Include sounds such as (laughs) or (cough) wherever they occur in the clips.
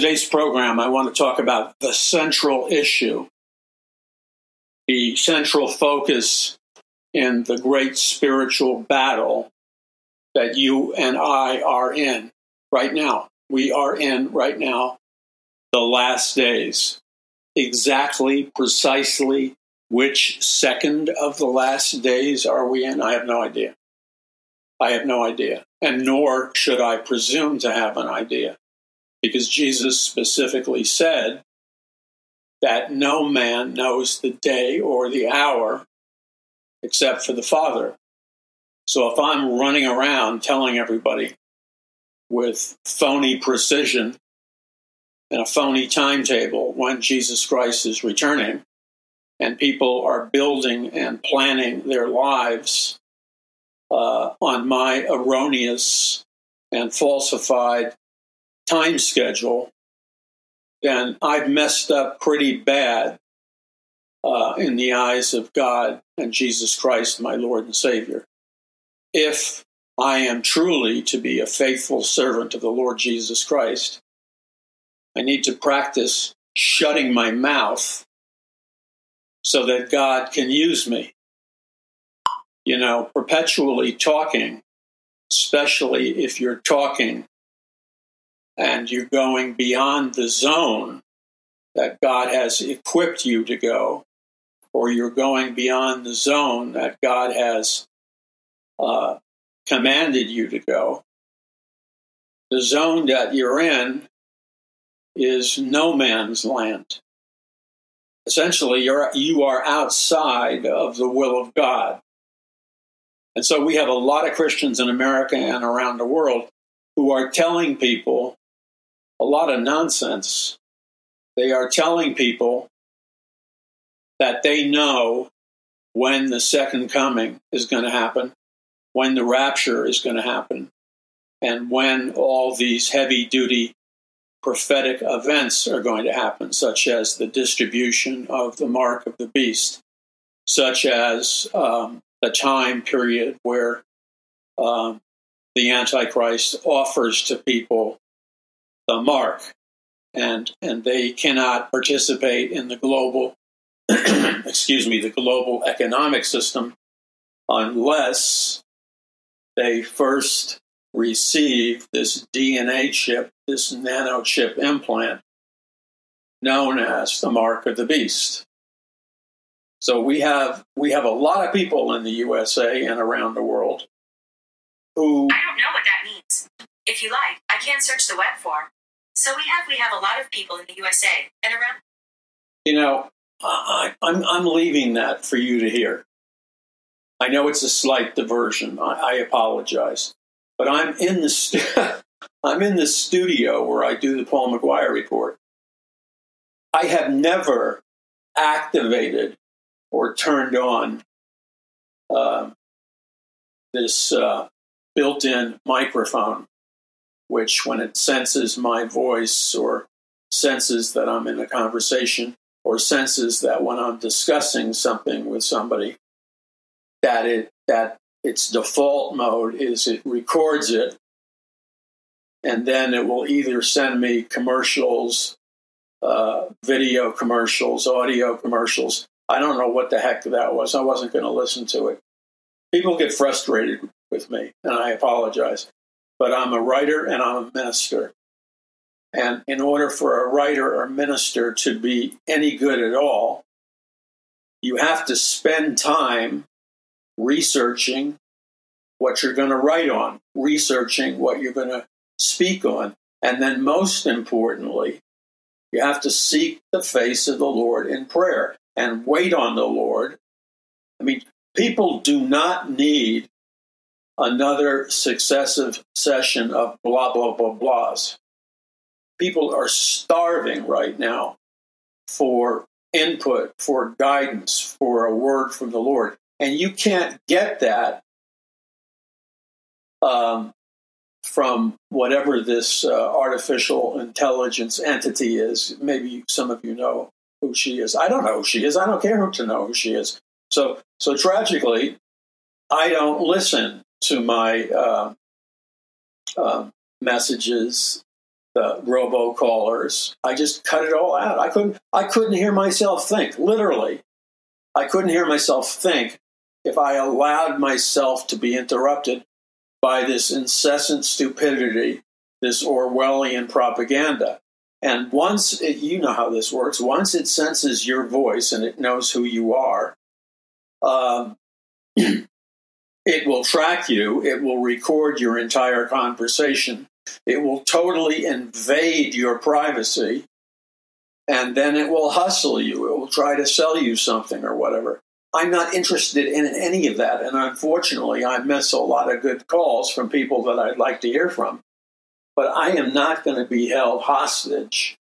today's program, I want to talk about the central issue, the central focus in the great spiritual battle that you and I are in right now. We are in right now the last days. Exactly, precisely which second of the last days are we in? I have no idea. I have no idea. And nor should I presume to have an idea because Jesus specifically said that no man knows the day or the hour except for the Father. So if I'm running around telling everybody with phony precision and a phony timetable when Jesus Christ is returning, and people are building and planning their lives uh, on my erroneous and falsified time schedule, then I've messed up pretty bad uh, in the eyes of God and Jesus Christ, my Lord and Savior. If I am truly to be a faithful servant of the Lord Jesus Christ, I need to practice shutting my mouth so that God can use me. You know, perpetually talking, especially if you're talking and you're going beyond the zone that God has equipped you to go, or you're going beyond the zone that God has uh, commanded you to go. The zone that you're in is no man's land. Essentially, you're, you are outside of the will of God. And so we have a lot of Christians in America and around the world who are telling people a lot of nonsense. They are telling people that they know when the second coming is going to happen, when the rapture is going to happen, and when all these heavy duty prophetic events are going to happen, such as the distribution of the mark of the beast, such as um, the time period where um, the Antichrist offers to people the mark, and and they cannot participate in the global, (clears throat) excuse me, the global economic system unless they first receive this DNA chip, this nanochip implant, known as the mark of the beast. So we have we have a lot of people in the USA and around the world who I don't know what that means. If you like, I can search the web for. So we have we have a lot of people in the USA and around. You know, I, I'm I'm leaving that for you to hear. I know it's a slight diversion. I, I apologize, but I'm in the (laughs) I'm in the studio where I do the Paul McGuire report. I have never activated or turned on uh, this uh, built-in microphone which, when it senses my voice or senses that I'm in a conversation or senses that when I'm discussing something with somebody, that it that its default mode is it records it and then it will either send me commercials, uh, video commercials, audio commercials. I don't know what the heck that was. I wasn't going to listen to it. People get frustrated with me, and I apologize but I'm a writer and I'm a minister. And in order for a writer or minister to be any good at all, you have to spend time researching what you're going to write on, researching what you're going to speak on. And then, most importantly, you have to seek the face of the Lord in prayer and wait on the Lord. I mean, people do not need another successive session of blah, blah, blah, blahs. People are starving right now for input, for guidance, for a word from the Lord. And you can't get that um, from whatever this uh, artificial intelligence entity is. Maybe some of you know who she is. I don't know who she is. I don't care who to know who she is. So, so tragically, I don't listen to my uh, uh, messages the robocallers. I just cut it all out. I couldn't I couldn't hear myself think, literally. I couldn't hear myself think if I allowed myself to be interrupted by this incessant stupidity, this Orwellian propaganda. And once it, you know how this works, once it senses your voice and it knows who you are, um, (clears throat) it will track you, it will record your entire conversation, it will totally invade your privacy, and then it will hustle you, it will try to sell you something or whatever. I'm not interested in any of that, and unfortunately, I miss a lot of good calls from people that I'd like to hear from. But I am not going to be held hostage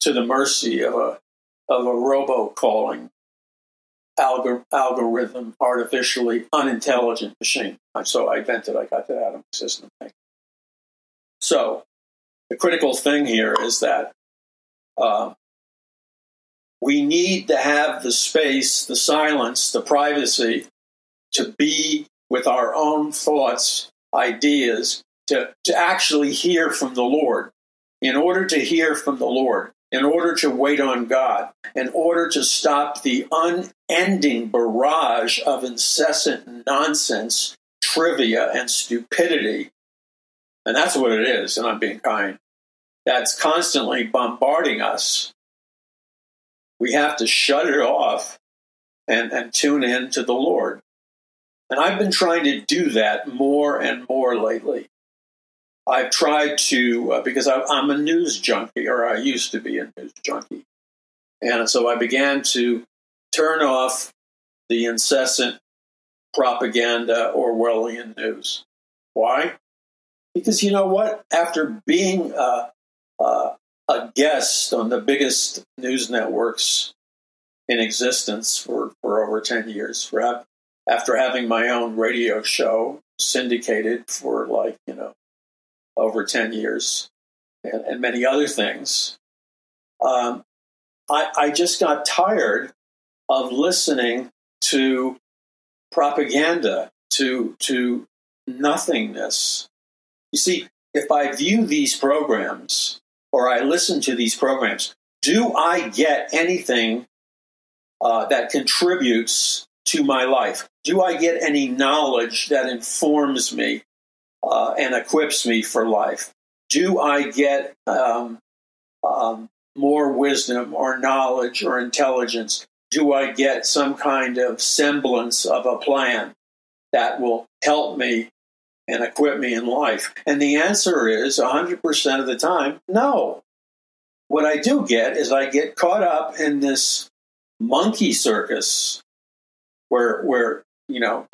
to the mercy of a of a robocalling algor- algorithm, artificially unintelligent machine. So I invented, I got that out of my system. So the critical thing here is that uh, we need to have the space, the silence, the privacy to be with our own thoughts, ideas, to, to actually hear from the Lord. In order to hear from the Lord, in order to wait on God, in order to stop the unending barrage of incessant nonsense, trivia, and stupidity. And that's what it is, and I'm being kind. That's constantly bombarding us. We have to shut it off and, and tune in to the Lord. And I've been trying to do that more and more lately. I've tried to, uh, because I, I'm a news junkie, or I used to be a news junkie. And so I began to turn off the incessant propaganda Orwellian news. Why? Because you know what? After being uh, uh, a guest on the biggest news networks in existence for, for over 10 years, for, after having my own radio show syndicated for like, you know, over 10 years and, and many other things. Um, I, I just got tired of listening to propaganda, to, to nothingness. You see, if I view these programs or I listen to these programs, do I get anything uh, that contributes to my life? Do I get any knowledge that informs me uh, and equips me for life? Do I get um, um, more wisdom or knowledge or intelligence? Do I get some kind of semblance of a plan that will help me and equip me in life? And the answer is 100% of the time, no. What I do get is I get caught up in this monkey circus where, where you know,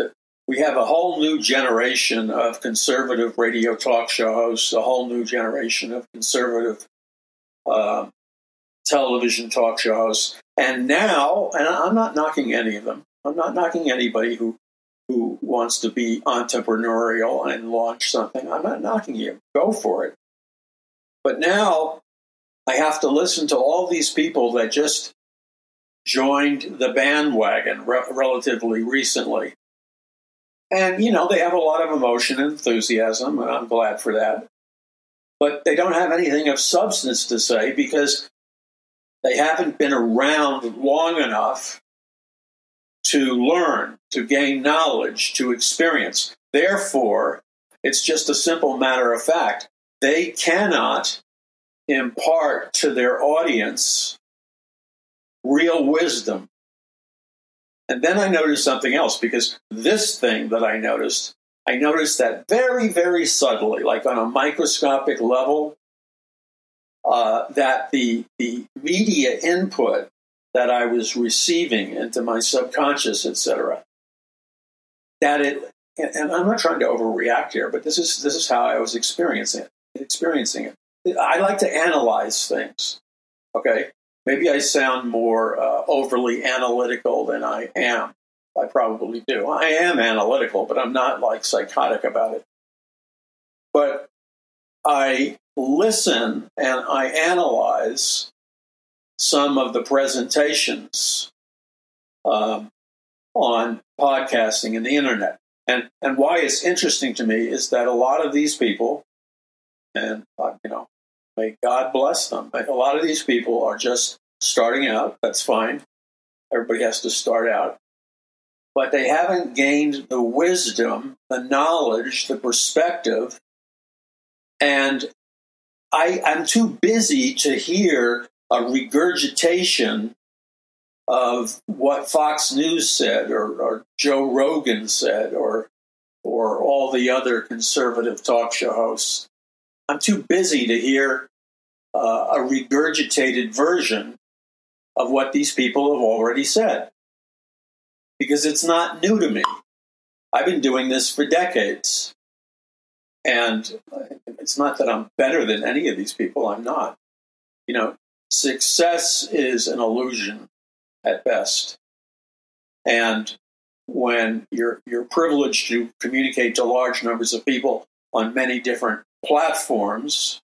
we have a whole new generation of conservative radio talk show hosts, a whole new generation of conservative uh, television talk shows. And now, and I'm not knocking any of them, I'm not knocking anybody who who wants to be entrepreneurial and launch something. I'm not knocking you. Go for it. But now I have to listen to all these people that just joined the bandwagon re- relatively recently and, you know, they have a lot of emotion and enthusiasm, and I'm glad for that. But they don't have anything of substance to say because they haven't been around long enough to learn, to gain knowledge, to experience. Therefore, it's just a simple matter of fact. They cannot impart to their audience real wisdom and then I noticed something else because this thing that I noticed, I noticed that very, very subtly, like on a microscopic level, uh, that the, the media input that I was receiving into my subconscious, etc., that it, and I'm not trying to overreact here, but this is this is how I was experiencing it. Experiencing it. I like to analyze things. Okay, Maybe I sound more uh, overly analytical than I am. I probably do. I am analytical, but I'm not like psychotic about it. But I listen and I analyze some of the presentations um, on podcasting and the internet. And, and why it's interesting to me is that a lot of these people, and uh, you know, may God bless them. A lot of these people are just starting out. That's fine. Everybody has to start out. But they haven't gained the wisdom, the knowledge, the perspective. And I, I'm too busy to hear a regurgitation of what Fox News said or, or Joe Rogan said or or all the other conservative talk show hosts. I'm too busy to hear uh, a regurgitated version of what these people have already said because it's not new to me. I've been doing this for decades. And it's not that I'm better than any of these people, I'm not. You know, success is an illusion at best. And when you're you're privileged to communicate to large numbers of people on many different platforms,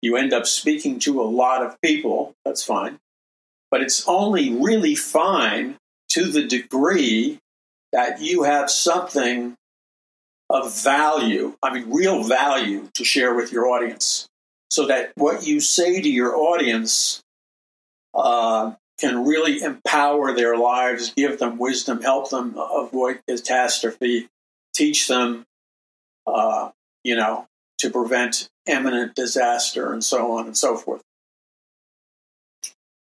you end up speaking to a lot of people. That's fine. But it's only really fine to the degree that you have something of value, I mean, real value to share with your audience. So that what you say to your audience uh, can really empower their lives, give them wisdom, help them avoid catastrophe, teach them, uh, you know, to prevent imminent disaster and so on and so forth.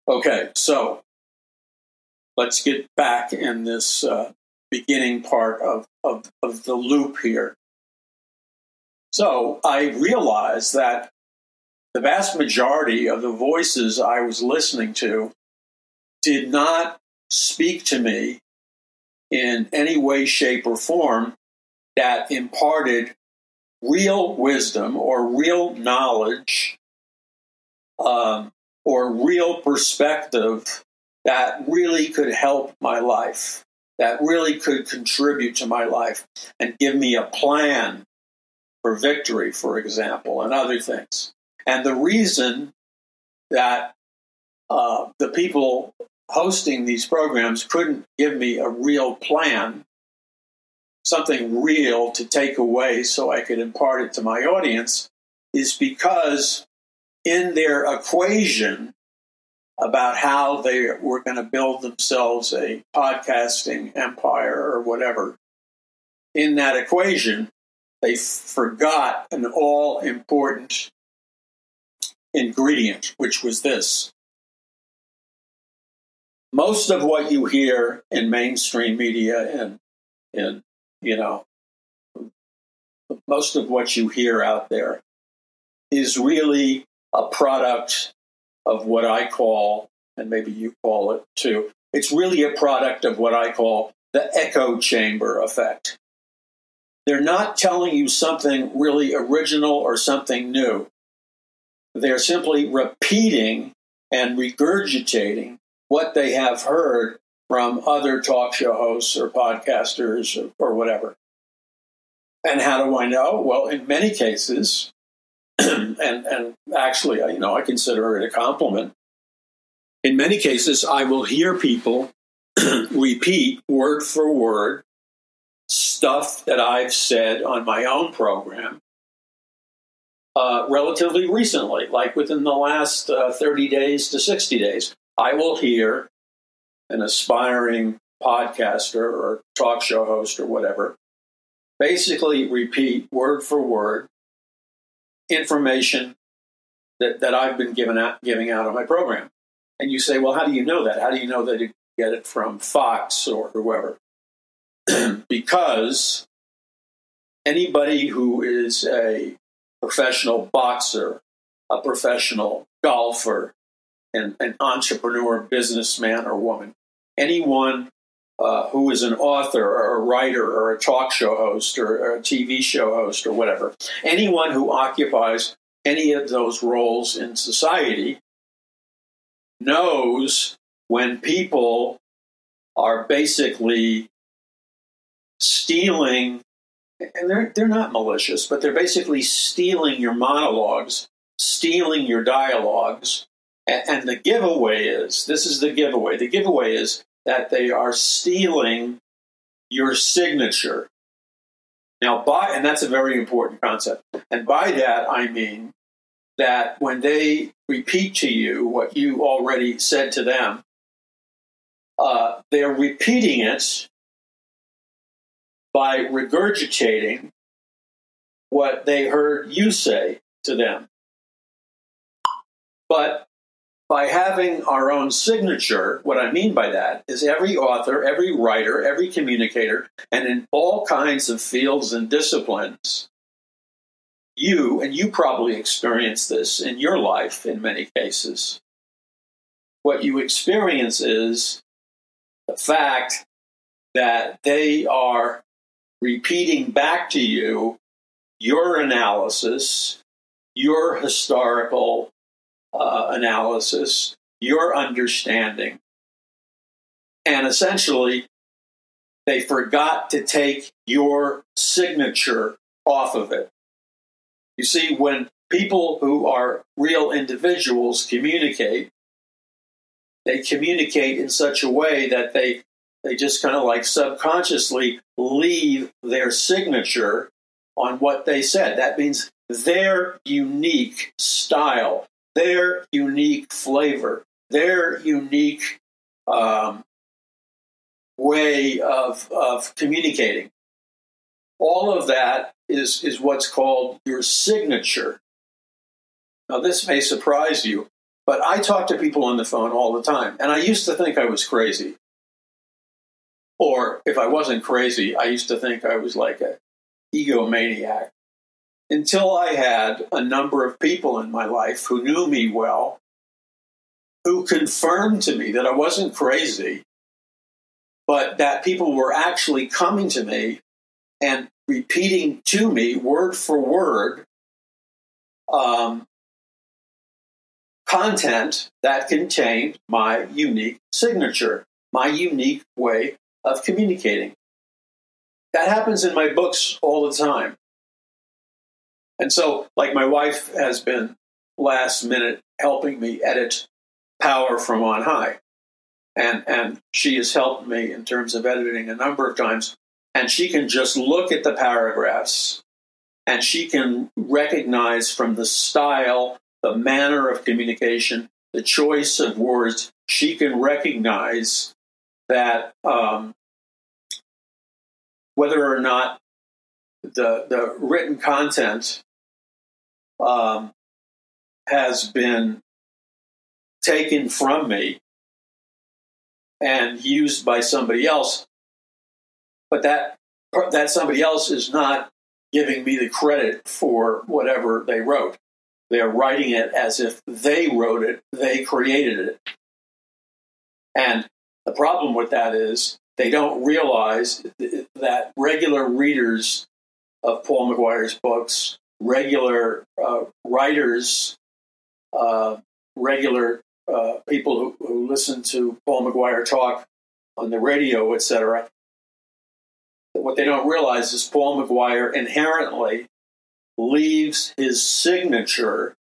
Okay, so let's get back in this uh, beginning part of, of, of the loop here. So I realized that the vast majority of the voices I was listening to did not speak to me in any way, shape, or form that imparted real wisdom or real knowledge um, or real perspective that really could help my life, that really could contribute to my life and give me a plan for victory, for example, and other things. And the reason that uh, the people hosting these programs couldn't give me a real plan, something real to take away so I could impart it to my audience, is because in their equation about how they were going to build themselves a podcasting empire or whatever, in that equation, they forgot an all important ingredient, which was this. Most of what you hear in mainstream media and in you know most of what you hear out there is really a product of what I call, and maybe you call it too, it's really a product of what I call the echo chamber effect. They're not telling you something really original or something new. They're simply repeating and regurgitating what they have heard from other talk show hosts or podcasters or, or whatever. And how do I know? Well, in many cases, (clears throat) and and actually, you know, I consider it a compliment. In many cases, I will hear people (clears throat) repeat word for word stuff that I've said on my own program uh, relatively recently, like within the last uh, 30 days to 60 days. I will hear an aspiring podcaster or talk show host or whatever basically repeat word for word information that, that I've been given out, giving out on my program. And you say, well, how do you know that? How do you know that you get it from Fox or whoever? (clears throat) because anybody who is a professional boxer, a professional golfer, an, an entrepreneur, businessman, or woman. Anyone uh, who is an author or a writer or a talk show host or, or a TV show host or whatever, anyone who occupies any of those roles in society knows when people are basically stealing and they're they're not malicious but they're basically stealing your monologues stealing your dialogues and the giveaway is this is the giveaway. The giveaway is that they are stealing your signature. Now, by, and that's a very important concept. And by that, I mean that when they repeat to you what you already said to them, uh, they're repeating it by regurgitating what they heard you say to them. But by having our own signature, what I mean by that is every author, every writer, every communicator, and in all kinds of fields and disciplines, you, and you probably experience this in your life in many cases, what you experience is the fact that they are repeating back to you your analysis, your historical uh, analysis, your understanding. And essentially, they forgot to take your signature off of it. You see, when people who are real individuals communicate, they communicate in such a way that they they just kind of like subconsciously leave their signature on what they said. That means their unique style, their unique flavor, their unique um, way of, of communicating. All of that is, is what's called your signature. Now, this may surprise you, but I talk to people on the phone all the time, and I used to think I was crazy. Or if I wasn't crazy, I used to think I was like an egomaniac. Until I had a number of people in my life who knew me well, who confirmed to me that I wasn't crazy, but that people were actually coming to me and repeating to me word for word um, content that contained my unique signature, my unique way of communicating. That happens in my books all the time. And so, like, my wife has been last minute helping me edit Power from On High. And, and she has helped me in terms of editing a number of times. And she can just look at the paragraphs and she can recognize from the style, the manner of communication, the choice of words, she can recognize that um, whether or not the the written content um, has been taken from me and used by somebody else, but that that somebody else is not giving me the credit for whatever they wrote. They're writing it as if they wrote it, they created it. And the problem with that is they don't realize that regular readers of Paul McGuire's books, regular uh, writers, uh, regular uh, people who, who, listen to Paul McGuire talk on the radio, etc., what they don't realize is Paul McGuire inherently leaves his signature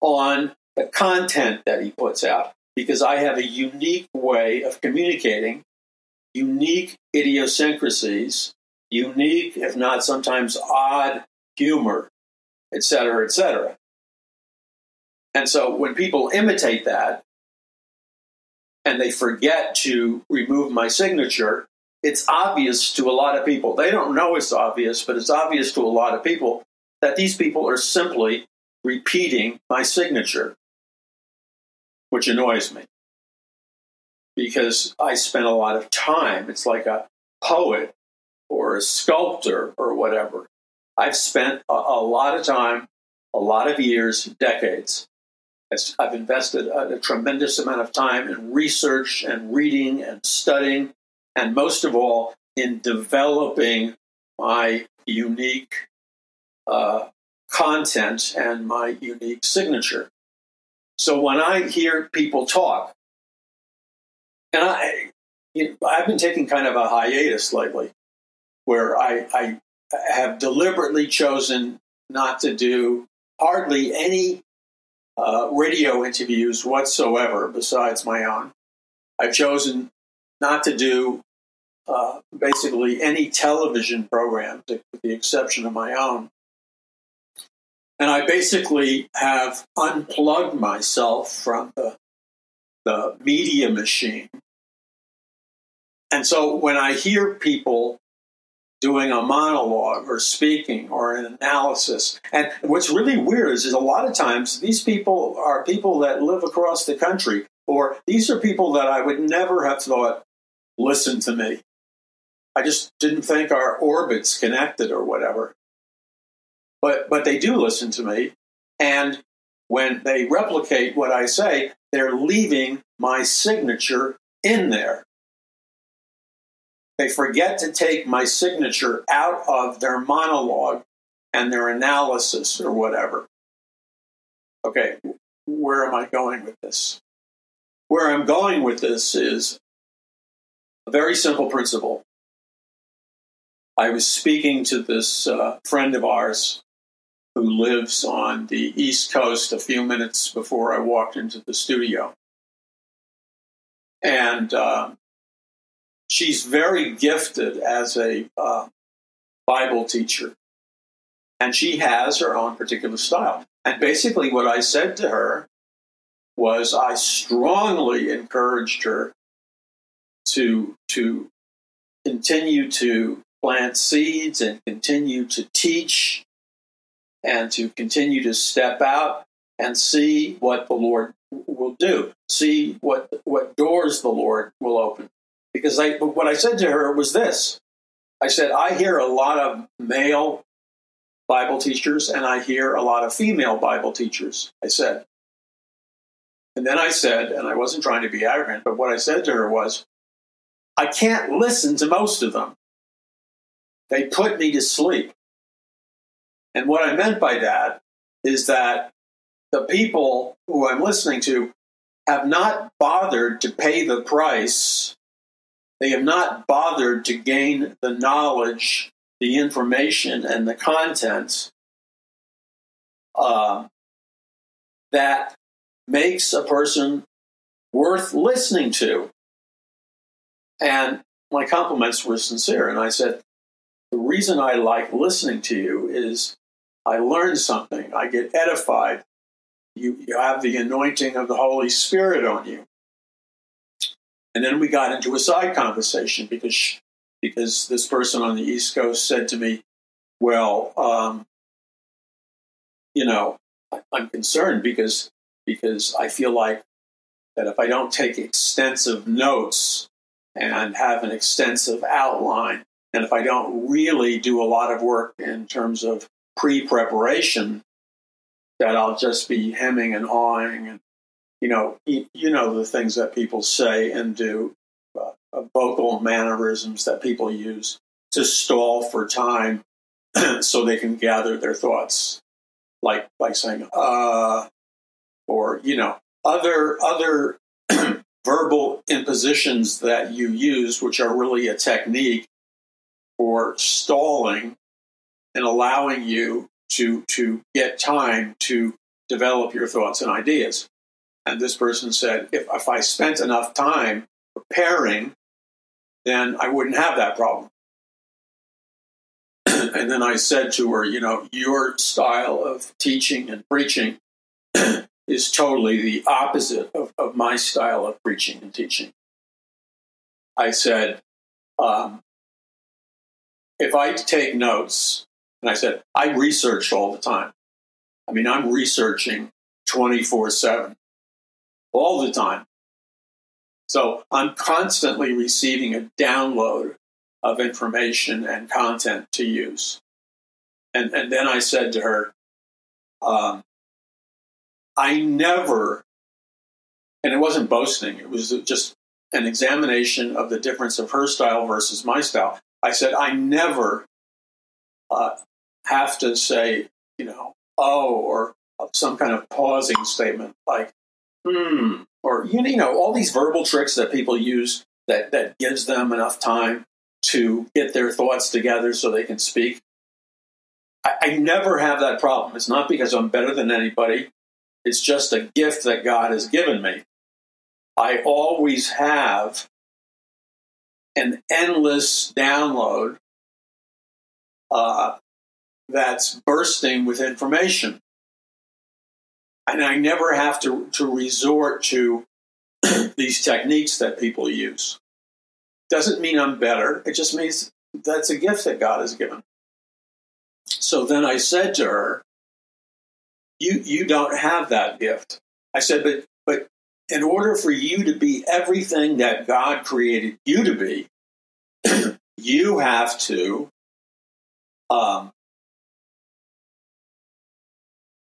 on the content that he puts out because I have a unique way of communicating, unique idiosyncrasies, unique, if not sometimes odd humor, etc., etc. And so when people imitate that and they forget to remove my signature, it's obvious to a lot of people. They don't know it's obvious, but it's obvious to a lot of people that these people are simply repeating my signature which annoys me because I spend a lot of time. It's like a poet or a sculptor or whatever. I've spent a, a lot of time, a lot of years, decades. I've invested a, a tremendous amount of time in research and reading and studying, and most of all, in developing my unique uh, content and my unique signature. So when I hear people talk, and I, you know, I've been taking kind of a hiatus lately, where I, I have deliberately chosen not to do hardly any uh, radio interviews whatsoever besides my own. I've chosen not to do uh, basically any television program, with the exception of my own. and I basically have unplugged myself from the the media machine. And so when I hear people doing a monologue or speaking or an analysis. And what's really weird is, is a lot of times these people are people that live across the country, or these are people that I would never have thought listen to me. I just didn't think our orbits connected or whatever. But but they do listen to me, and when they replicate what I say, they're leaving my signature in there. They forget to take my signature out of their monologue and their analysis or whatever. Okay, where am I going with this? Where I'm going with this is a very simple principle. I was speaking to this uh, friend of ours who lives on the East Coast a few minutes before I walked into the studio. And uh, she's very gifted as a uh, Bible teacher. And she has her own particular style. And basically, what I said to her was I strongly encouraged her to, to continue to plant seeds and continue to teach and to continue to step out and see what the Lord will do, see what, what doors the Lord will open. Because I, what I said to her was this I said, I hear a lot of male Bible teachers and I hear a lot of female Bible teachers. I said. And then I said, and I wasn't trying to be arrogant, but what I said to her was, I can't listen to most of them. They put me to sleep. And what I meant by that is that the people who I'm listening to have not bothered to pay the price they have not bothered to gain the knowledge, the information, and the content uh, that makes a person worth listening to. And my compliments were sincere. And I said, The reason I like listening to you is I learn something, I get edified. You, you have the anointing of the Holy Spirit on you. And then we got into a side conversation because because this person on the East Coast said to me, "Well, um, you know, I'm concerned because because I feel like that if I don't take extensive notes and have an extensive outline, and if I don't really do a lot of work in terms of pre-preparation, that I'll just be hemming and hawing and you know, you, know the things that people say and do, uh, vocal mannerisms that people use to stall for time (clears throat) so they can gather their thoughts, like like saying "uh," or you know, other other (clears throat) verbal impositions that you use, which are really a technique for stalling and allowing you to to get time to develop your thoughts and ideas. And this person said, if, if I spent enough time preparing, then I wouldn't have that problem. (clears throat) and then I said to her, you know, your style of teaching and preaching (clears throat) is totally the opposite of, of, my style of preaching and teaching. I said, um, if I take notes, and I said, I research all the time. I mean, I'm researching 24 7 all the time. So I'm constantly receiving a download of information and content to use. And, and then I said to her, um, I never, and it wasn't boasting, it was just an examination of the difference of her style versus my style. I said, I never uh, have to say, you know, oh, or some kind of pausing statement like, hmm, or you know, all these verbal tricks that people use that that gives them enough time to get their thoughts together so they can speak. I, I never have that problem. It's not because I'm better than anybody. It's just a gift that God has given me. I always have an endless download uh, that's bursting with information. And I never have to, to resort to (clears throat) these techniques that people use. Doesn't mean I'm better. It just means that's a gift that God has given. So then I said to her, "You you don't have that gift." I said, "But but in order for you to be everything that God created you to be, (clears throat) you have to um,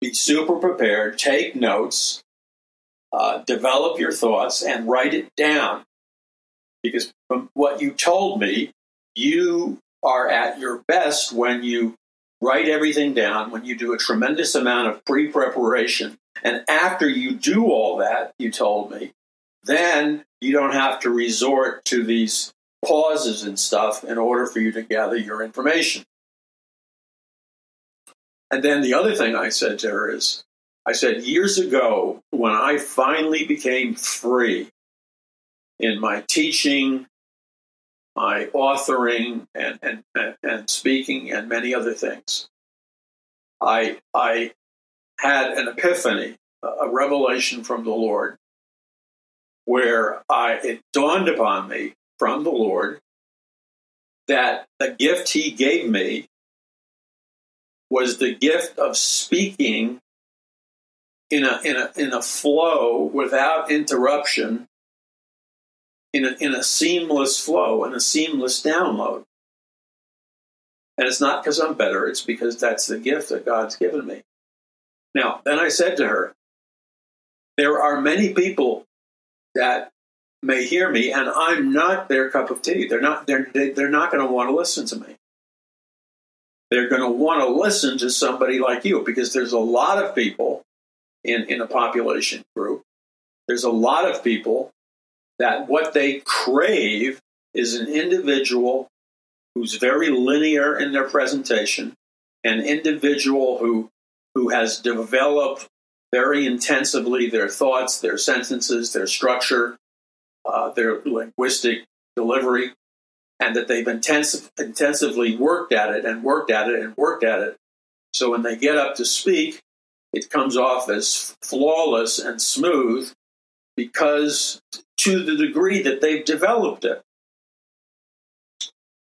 be super prepared, take notes, uh, develop your thoughts, and write it down. Because from what you told me, you are at your best when you write everything down, when you do a tremendous amount of pre preparation. And after you do all that, you told me, then you don't have to resort to these pauses and stuff in order for you to gather your information. And then the other thing I said to her is, I said, years ago, when I finally became free in my teaching, my authoring, and, and, and, and speaking, and many other things, I, I had an epiphany, a revelation from the Lord, where I, it dawned upon me from the Lord that the gift He gave me was the gift of speaking in a in a in a flow without interruption in a in a seamless flow and a seamless download. And it's not because I'm better, it's because that's the gift that God's given me. Now, then I said to her, there are many people that may hear me and I'm not their cup of tea. They're not they're they're not going to want to listen to me they're going to want to listen to somebody like you because there's a lot of people in, in a population group. There's a lot of people that what they crave is an individual who's very linear in their presentation, an individual who who has developed very intensively their thoughts, their sentences, their structure, uh, their linguistic delivery, and that they've intensive, intensively worked at it and worked at it and worked at it. So when they get up to speak, it comes off as flawless and smooth because to the degree that they've developed it,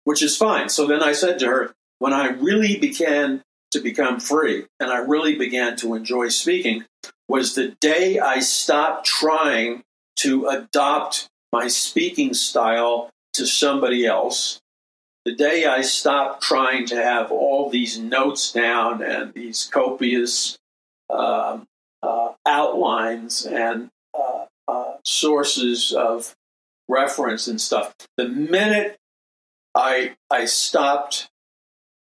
which is fine. So then I said to her, when I really began to become free and I really began to enjoy speaking, was the day I stopped trying to adopt my speaking style to somebody else. The day I stopped trying to have all these notes down and these copious uh, uh, outlines and uh, uh, sources of reference and stuff, the minute I I stopped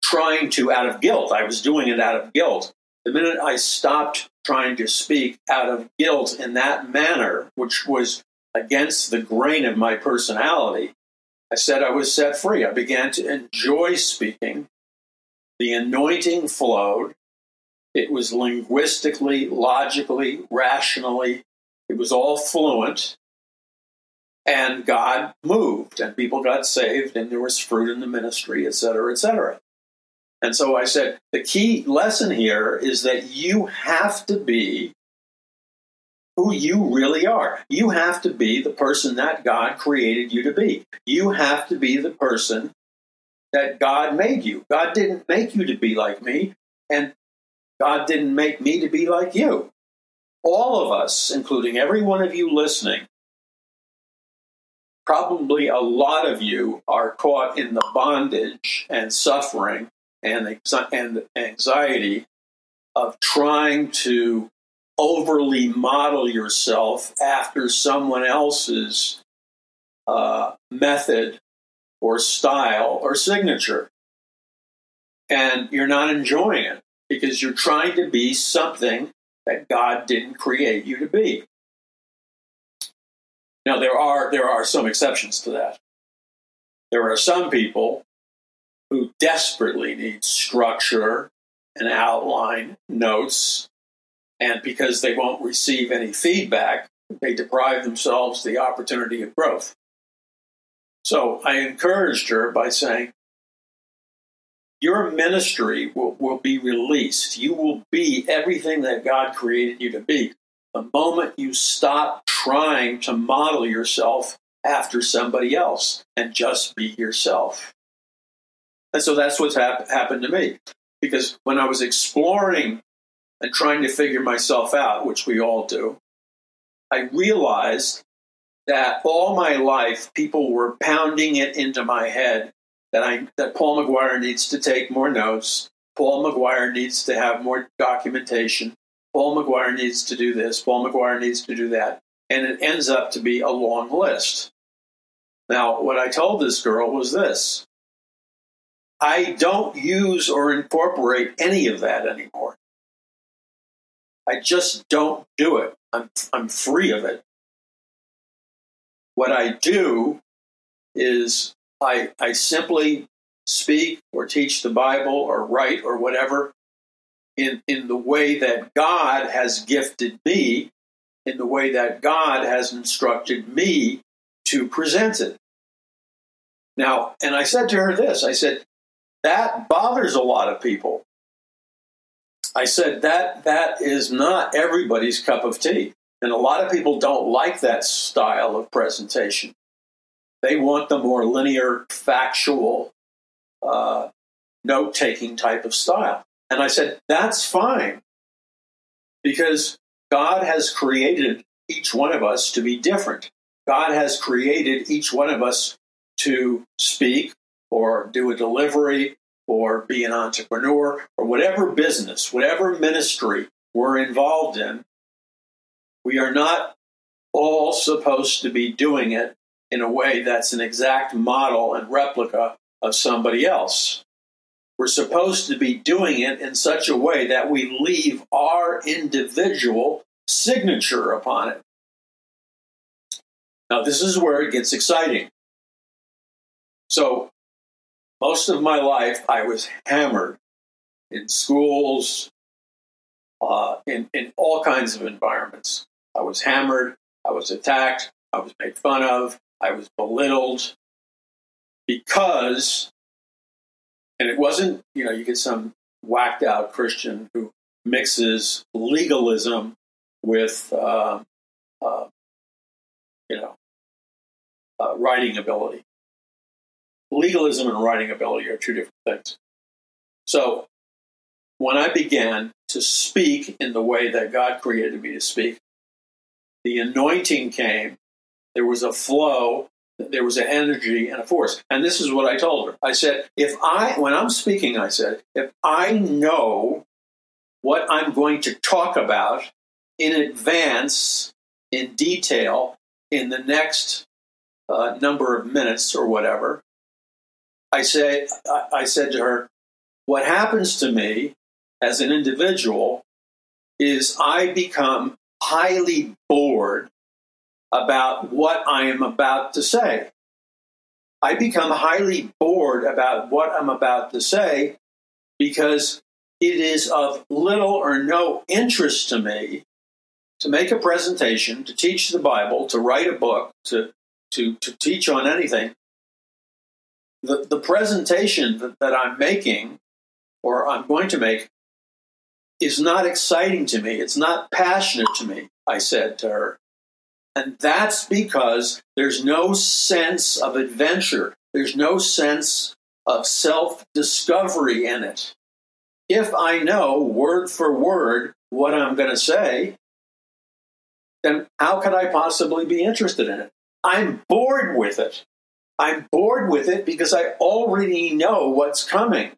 trying to out of guilt, I was doing it out of guilt. The minute I stopped trying to speak out of guilt in that manner, which was against the grain of my personality, I said I was set free. I began to enjoy speaking. The anointing flowed. It was linguistically, logically, rationally, it was all fluent. And God moved, and people got saved, and there was fruit in the ministry, et cetera, et cetera. And so I said, the key lesson here is that you have to be who you really are. You have to be the person that God created you to be. You have to be the person that God made you. God didn't make you to be like me, and God didn't make me to be like you. All of us, including every one of you listening, probably a lot of you are caught in the bondage and suffering and anxiety of trying to overly model yourself after someone else's uh, method or style or signature. And you're not enjoying it because you're trying to be something that God didn't create you to be. Now there are there are some exceptions to that. There are some people who desperately need structure and outline, notes, and because they won't receive any feedback, they deprive themselves the opportunity of growth. So I encouraged her by saying, your ministry will, will be released. You will be everything that God created you to be. The moment you stop trying to model yourself after somebody else and just be yourself. And so that's what's hap- happened to me. Because when I was exploring and trying to figure myself out, which we all do, I realized that all my life people were pounding it into my head that I that Paul McGuire needs to take more notes. Paul McGuire needs to have more documentation. Paul McGuire needs to do this. Paul McGuire needs to do that. And it ends up to be a long list. Now, what I told this girl was this I don't use or incorporate any of that anymore. I just don't do it. I'm, I'm free of it. What I do is I, I simply speak or teach the Bible or write or whatever in, in the way that God has gifted me, in the way that God has instructed me to present it. Now, and I said to her this I said, that bothers a lot of people. I said that that is not everybody's cup of tea. And a lot of people don't like that style of presentation. They want the more linear, factual, uh, note taking type of style. And I said, that's fine because God has created each one of us to be different. God has created each one of us to speak or do a delivery or be an entrepreneur or whatever business, whatever ministry we're involved in, we are not all supposed to be doing it in a way that's an exact model and replica of somebody else. We're supposed to be doing it in such a way that we leave our individual signature upon it. Now, this is where it gets exciting. So, most of my life, I was hammered in schools, uh, in, in all kinds of environments. I was hammered, I was attacked, I was made fun of, I was belittled because, and it wasn't, you know, you get some whacked out Christian who mixes legalism with, uh, uh, you know, uh, writing ability legalism and writing ability are two different things. So when I began to speak in the way that God created me to speak, the anointing came. There was a flow, there was an energy and a force. And this is what I told her. I said, if I, when I'm speaking, I said, if I know what I'm going to talk about in advance, in detail, in the next uh, number of minutes or whatever, I say, I said to her, what happens to me as an individual is I become highly bored about what I am about to say. I become highly bored about what I'm about to say because it is of little or no interest to me to make a presentation, to teach the Bible, to write a book, to, to, to teach on anything the, the presentation that, that I'm making or I'm going to make is not exciting to me. It's not passionate to me, I said to her. And that's because there's no sense of adventure. There's no sense of self discovery in it. If I know word for word what I'm going to say, then how could I possibly be interested in it? I'm bored with it. I'm bored with it because I already know what's coming.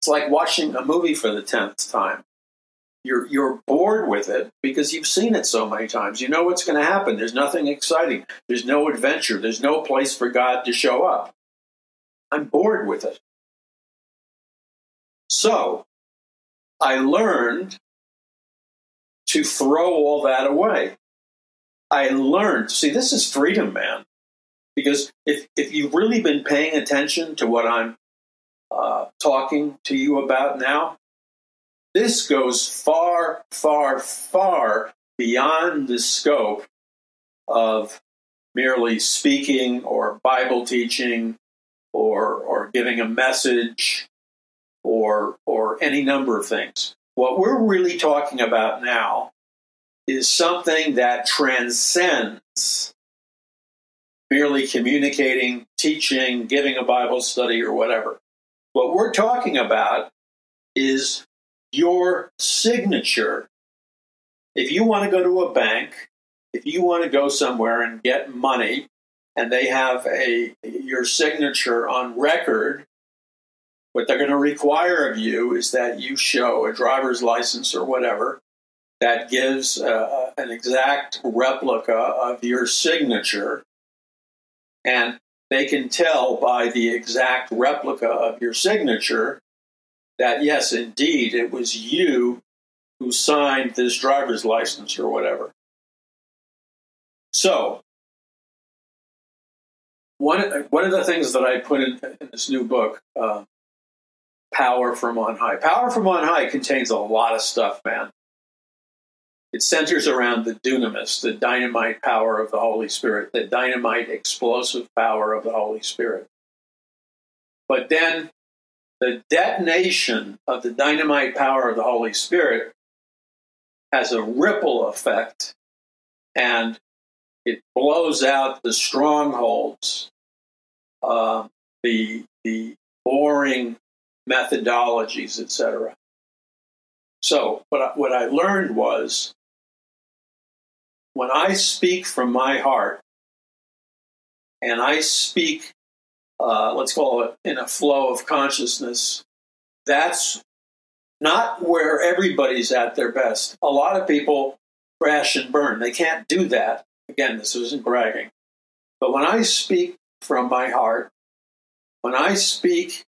It's like watching a movie for the tenth time. You're you're bored with it because you've seen it so many times. You know what's going to happen. There's nothing exciting. There's no adventure. There's no place for God to show up. I'm bored with it. So, I learned to throw all that away. I learned, see, this is freedom, man. Because if, if you've really been paying attention to what I'm uh, talking to you about now, this goes far, far, far beyond the scope of merely speaking or Bible teaching or, or giving a message or or any number of things. What we're really talking about now is something that transcends merely communicating, teaching, giving a Bible study, or whatever. What we're talking about is your signature. If you want to go to a bank, if you want to go somewhere and get money, and they have a your signature on record, what they're going to require of you is that you show a driver's license or whatever that gives uh, an exact replica of your signature. And they can tell by the exact replica of your signature that, yes, indeed, it was you who signed this driver's license or whatever. So, one, one of the things that I put in, in this new book, uh, Power from On High, Power from On High contains a lot of stuff, man. It centers around the dunamis, the dynamite power of the Holy Spirit, the dynamite explosive power of the Holy Spirit. But then the detonation of the dynamite power of the Holy Spirit has a ripple effect and it blows out the strongholds, uh, the, the boring methodologies, etc. So, what I, what I learned was when I speak from my heart and I speak, uh, let's call it in a flow of consciousness, that's not where everybody's at their best. A lot of people crash and burn. They can't do that. Again, this isn't bragging. But when I speak from my heart, when I speak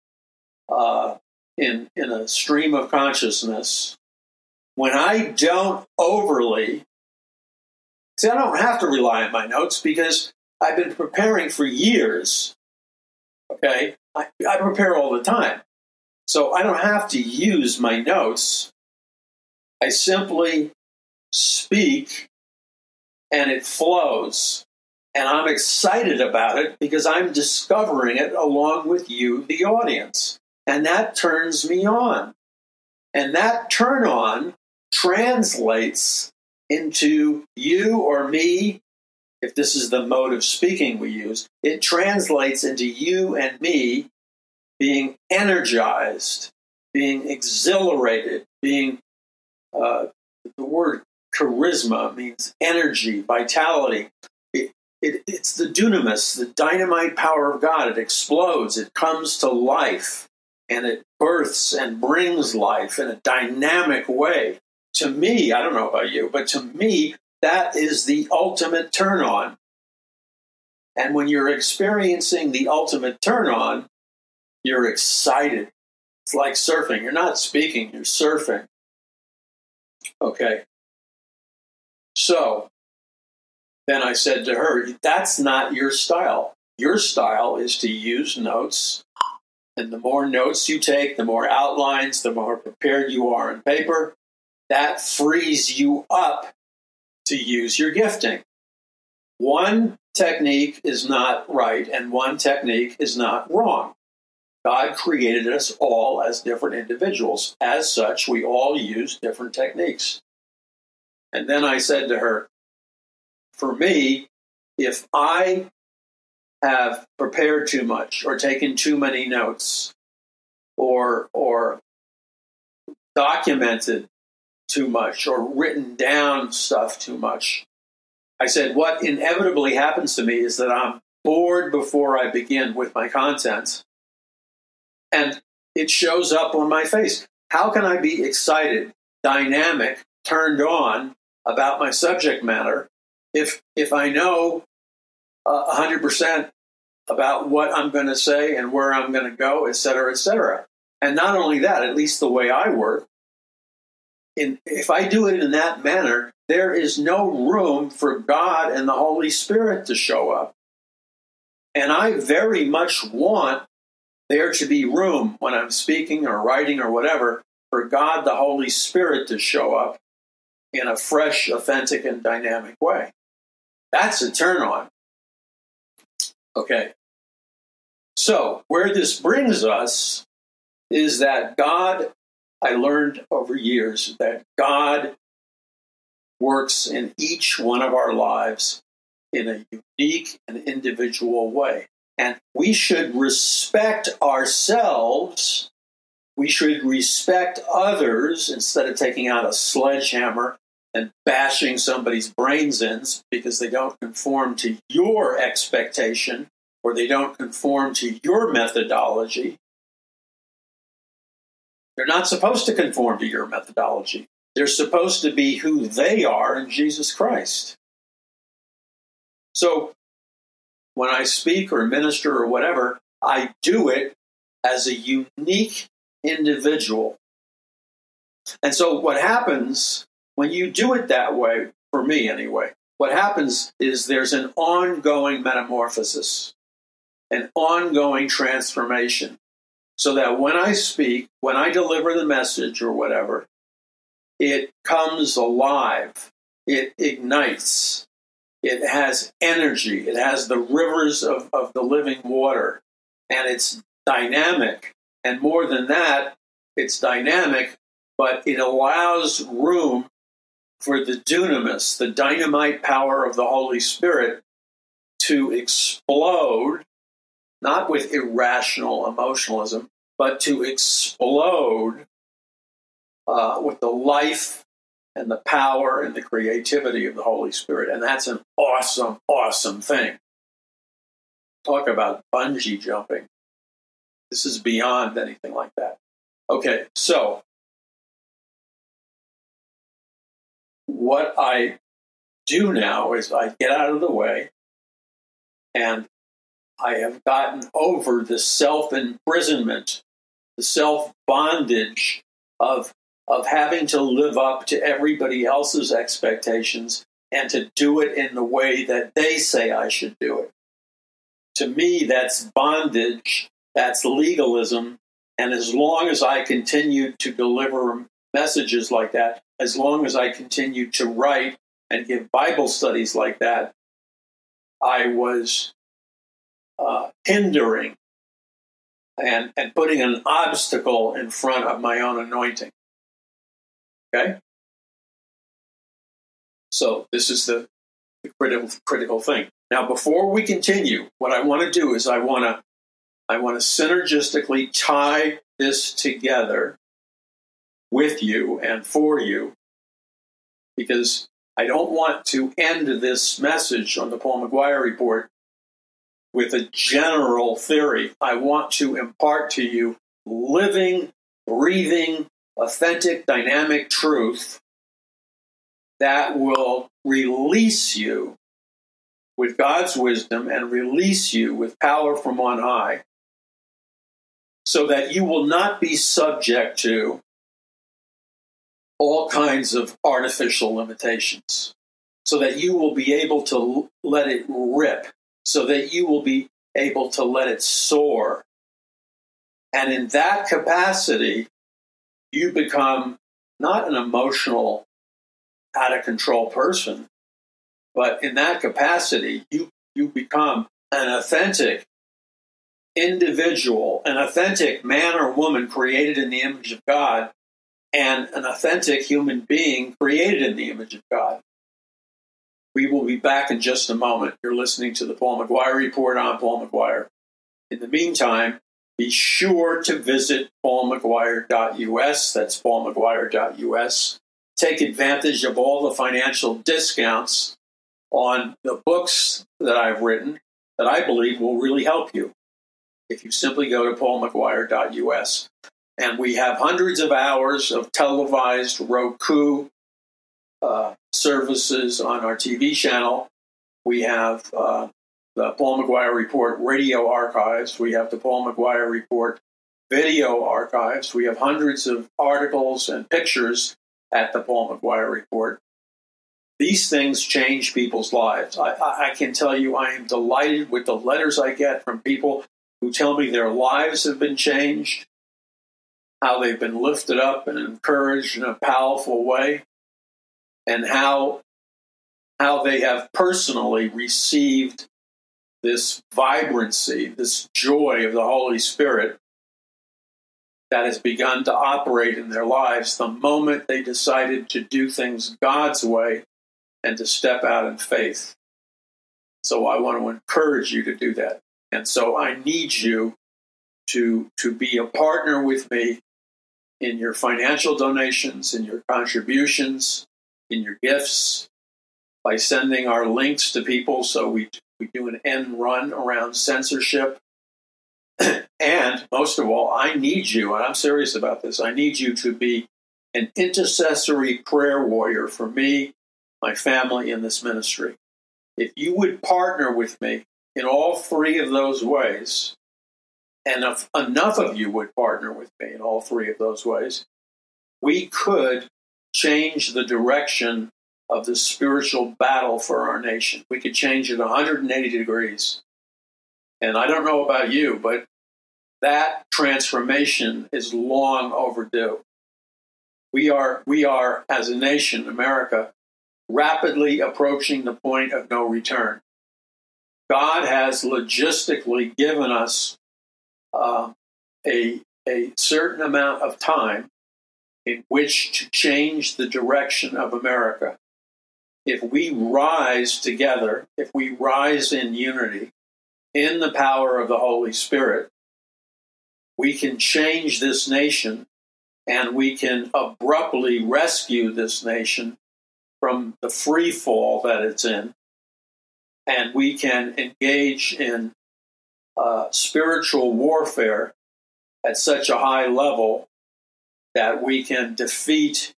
uh, in, in a stream of consciousness, when I don't overly See, I don't have to rely on my notes because I've been preparing for years. Okay? I, I prepare all the time. So I don't have to use my notes. I simply speak and it flows. And I'm excited about it because I'm discovering it along with you, the audience. And that turns me on. And that turn on translates into you or me, if this is the mode of speaking we use, it translates into you and me being energized, being exhilarated, being uh, the word charisma means energy, vitality. It, it, it's the dunamis, the dynamite power of God. It explodes, it comes to life, and it births and brings life in a dynamic way to me, I don't know about you, but to me, that is the ultimate turn on. And when you're experiencing the ultimate turn on, you're excited. It's like surfing. You're not speaking, you're surfing. Okay. So then I said to her, That's not your style. Your style is to use notes. And the more notes you take, the more outlines, the more prepared you are on paper, that frees you up to use your gifting. One technique is not right and one technique is not wrong. God created us all as different individuals. As such, we all use different techniques. And then I said to her, for me, if I have prepared too much or taken too many notes or or documented too much or written down stuff too much. I said, what inevitably happens to me is that I'm bored before I begin with my content. And it shows up on my face. How can I be excited, dynamic, turned on about my subject matter if if I know uh, 100% about what I'm going to say and where I'm going to go, et cetera, et cetera. And not only that, at least the way I work, in, if I do it in that manner, there is no room for God and the Holy Spirit to show up. And I very much want there to be room when I'm speaking or writing or whatever for God, the Holy Spirit, to show up in a fresh, authentic, and dynamic way. That's a turn on. Okay. So, where this brings us is that God, I learned over years that God works in each one of our lives in a unique and individual way. And we should respect ourselves. We should respect others instead of taking out a sledgehammer and bashing somebody's brains in because they don't conform to your expectation or they don't conform to your methodology. They're not supposed to conform to your methodology. They're supposed to be who they are in Jesus Christ. So when I speak or minister or whatever, I do it as a unique individual. And so what happens when you do it that way, for me anyway, what happens is there's an ongoing metamorphosis, an ongoing transformation. So that when I speak, when I deliver the message or whatever, it comes alive, it ignites, it has energy, it has the rivers of, of the living water, and it's dynamic. And more than that, it's dynamic, but it allows room for the dunamis, the dynamite power of the Holy Spirit, to explode, not with irrational emotionalism, but to explode uh, with the life and the power and the creativity of the Holy Spirit. And that's an awesome, awesome thing. Talk about bungee jumping. This is beyond anything like that. Okay, so what I do now is I get out of the way and I have gotten over the self imprisonment, the self bondage of of having to live up to everybody else's expectations and to do it in the way that they say I should do it. To me, that's bondage, that's legalism. And as long as I continue to deliver messages like that, as long as I continue to write and give Bible studies like that, I was uh, hindering and, and putting an obstacle in front of my own anointing. Okay? So this is the, the critical critical thing. Now, before we continue, what I want to do is I want to I want to synergistically tie this together with you and for you because I don't want to end this message on the Paul McGuire report with a general theory. I want to impart to you living, breathing, authentic, dynamic truth that will release you with God's wisdom and release you with power from on high so that you will not be subject to all kinds of artificial limitations, so that you will be able to let it rip, so that you will be able to let it soar. And in that capacity, you become not an emotional, out of control person, but in that capacity, you, you become an authentic individual, an authentic man or woman created in the image of God, and an authentic human being created in the image of God. We will be back in just a moment. You're listening to the Paul McGuire Report. I'm Paul McGuire. In the meantime, be sure to visit paulmcguire.us. That's paulmcguire.us. Take advantage of all the financial discounts on the books that I've written that I believe will really help you if you simply go to paulmcguire.us. And we have hundreds of hours of televised Roku uh, services on our TV channel. We have uh, the Paul McGuire Report radio archives. We have the Paul McGuire Report video archives. We have hundreds of articles and pictures at the Paul McGuire Report. These things change people's lives. I, I, can tell you, I am delighted with the letters I get from people who tell me their lives have been changed, how they've been lifted up and encouraged in a powerful way, and how how they have personally received this vibrancy, this joy of the Holy Spirit that has begun to operate in their lives the moment they decided to do things God's way and to step out in faith. So I want to encourage you to do that. And so I need you to, to be a partner with me in your financial donations, in your contributions, in your gifts, by sending our links to people so we, we do an end run around censorship. (clears throat) and most of all, I need you, and I'm serious about this, I need you to be an intercessory prayer warrior for me, my family, in this ministry. If you would partner with me in all three of those ways, and if enough of you would partner with me in all three of those ways, we could change the direction of the spiritual battle for our nation. We could change it 180 degrees. And I don't know about you, but that transformation is long overdue. We are, we are, as a nation, America, rapidly approaching the point of no return. God has logistically given us uh, a, a certain amount of time in which to change the direction of America. If we rise together, if we rise in unity, in the power of the Holy Spirit, we can change this nation and we can abruptly rescue this nation from the free fall that it's in. And we can engage in uh, spiritual warfare at such a high level that we can defeat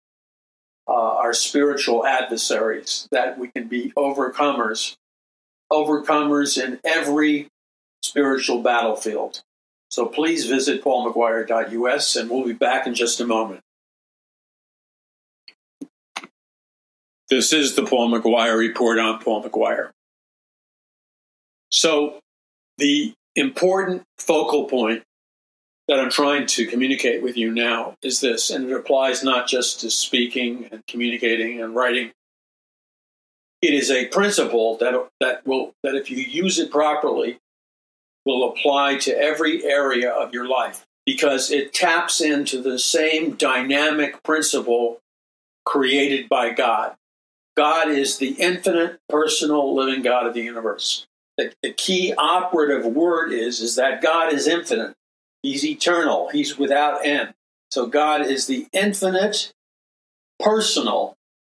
uh, our spiritual adversaries, that we can be overcomers, overcomers in every spiritual battlefield. So please visit paulmcguire.us and we'll be back in just a moment. This is the Paul McGuire Report on Paul McGuire. So, the important focal point that I'm trying to communicate with you now is this, and it applies not just to speaking and communicating and writing. It is a principle that that will that if you use it properly will apply to every area of your life because it taps into the same dynamic principle created by God. God is the infinite, personal, living God of the universe. The, the key operative word is, is that God is infinite. He's eternal. He's without end. So God is the infinite, personal,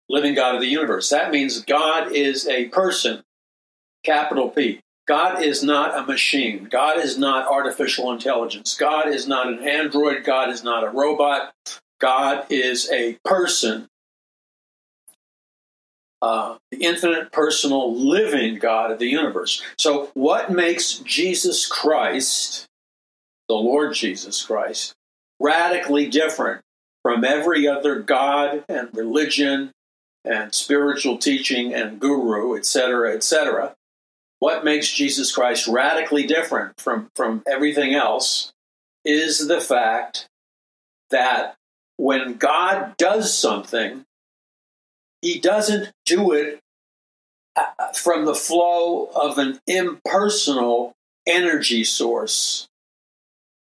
living God of the universe. That means God is a person, capital P. God is not a machine. God is not artificial intelligence. God is not an android. God is not a robot. God is a person uh, the infinite, personal, living God of the universe. So, what makes Jesus Christ, the Lord Jesus Christ, radically different from every other God and religion and spiritual teaching and guru, etc., etc.? What makes Jesus Christ radically different from, from everything else is the fact that when God does something, he doesn't do it uh, from the flow of an impersonal energy source.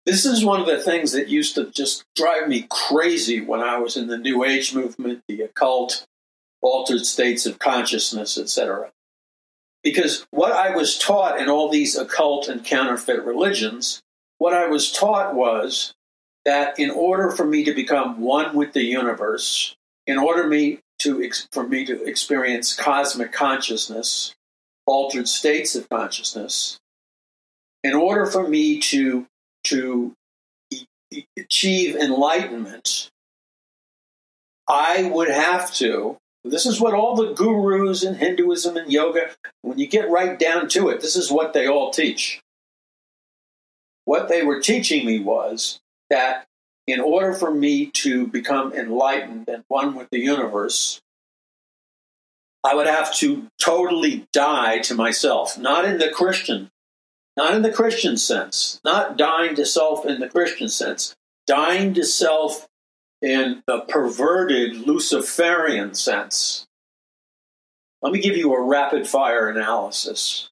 This is one of the things that used to just drive me crazy when I was in the New Age movement, the occult, altered states of consciousness, etc. Because what I was taught in all these occult and counterfeit religions, what I was taught was that in order for me to become one with the universe, in order me to for me to experience cosmic consciousness, altered states of consciousness, in order for me to to achieve enlightenment, I would have to. This is what all the gurus in Hinduism and yoga, when you get right down to it, this is what they all teach. What they were teaching me was that in order for me to become enlightened and one with the universe, I would have to totally die to myself, not in the Christian, not in the Christian sense, not dying to self in the Christian sense, dying to self in the perverted Luciferian sense. Let me give you a rapid fire analysis.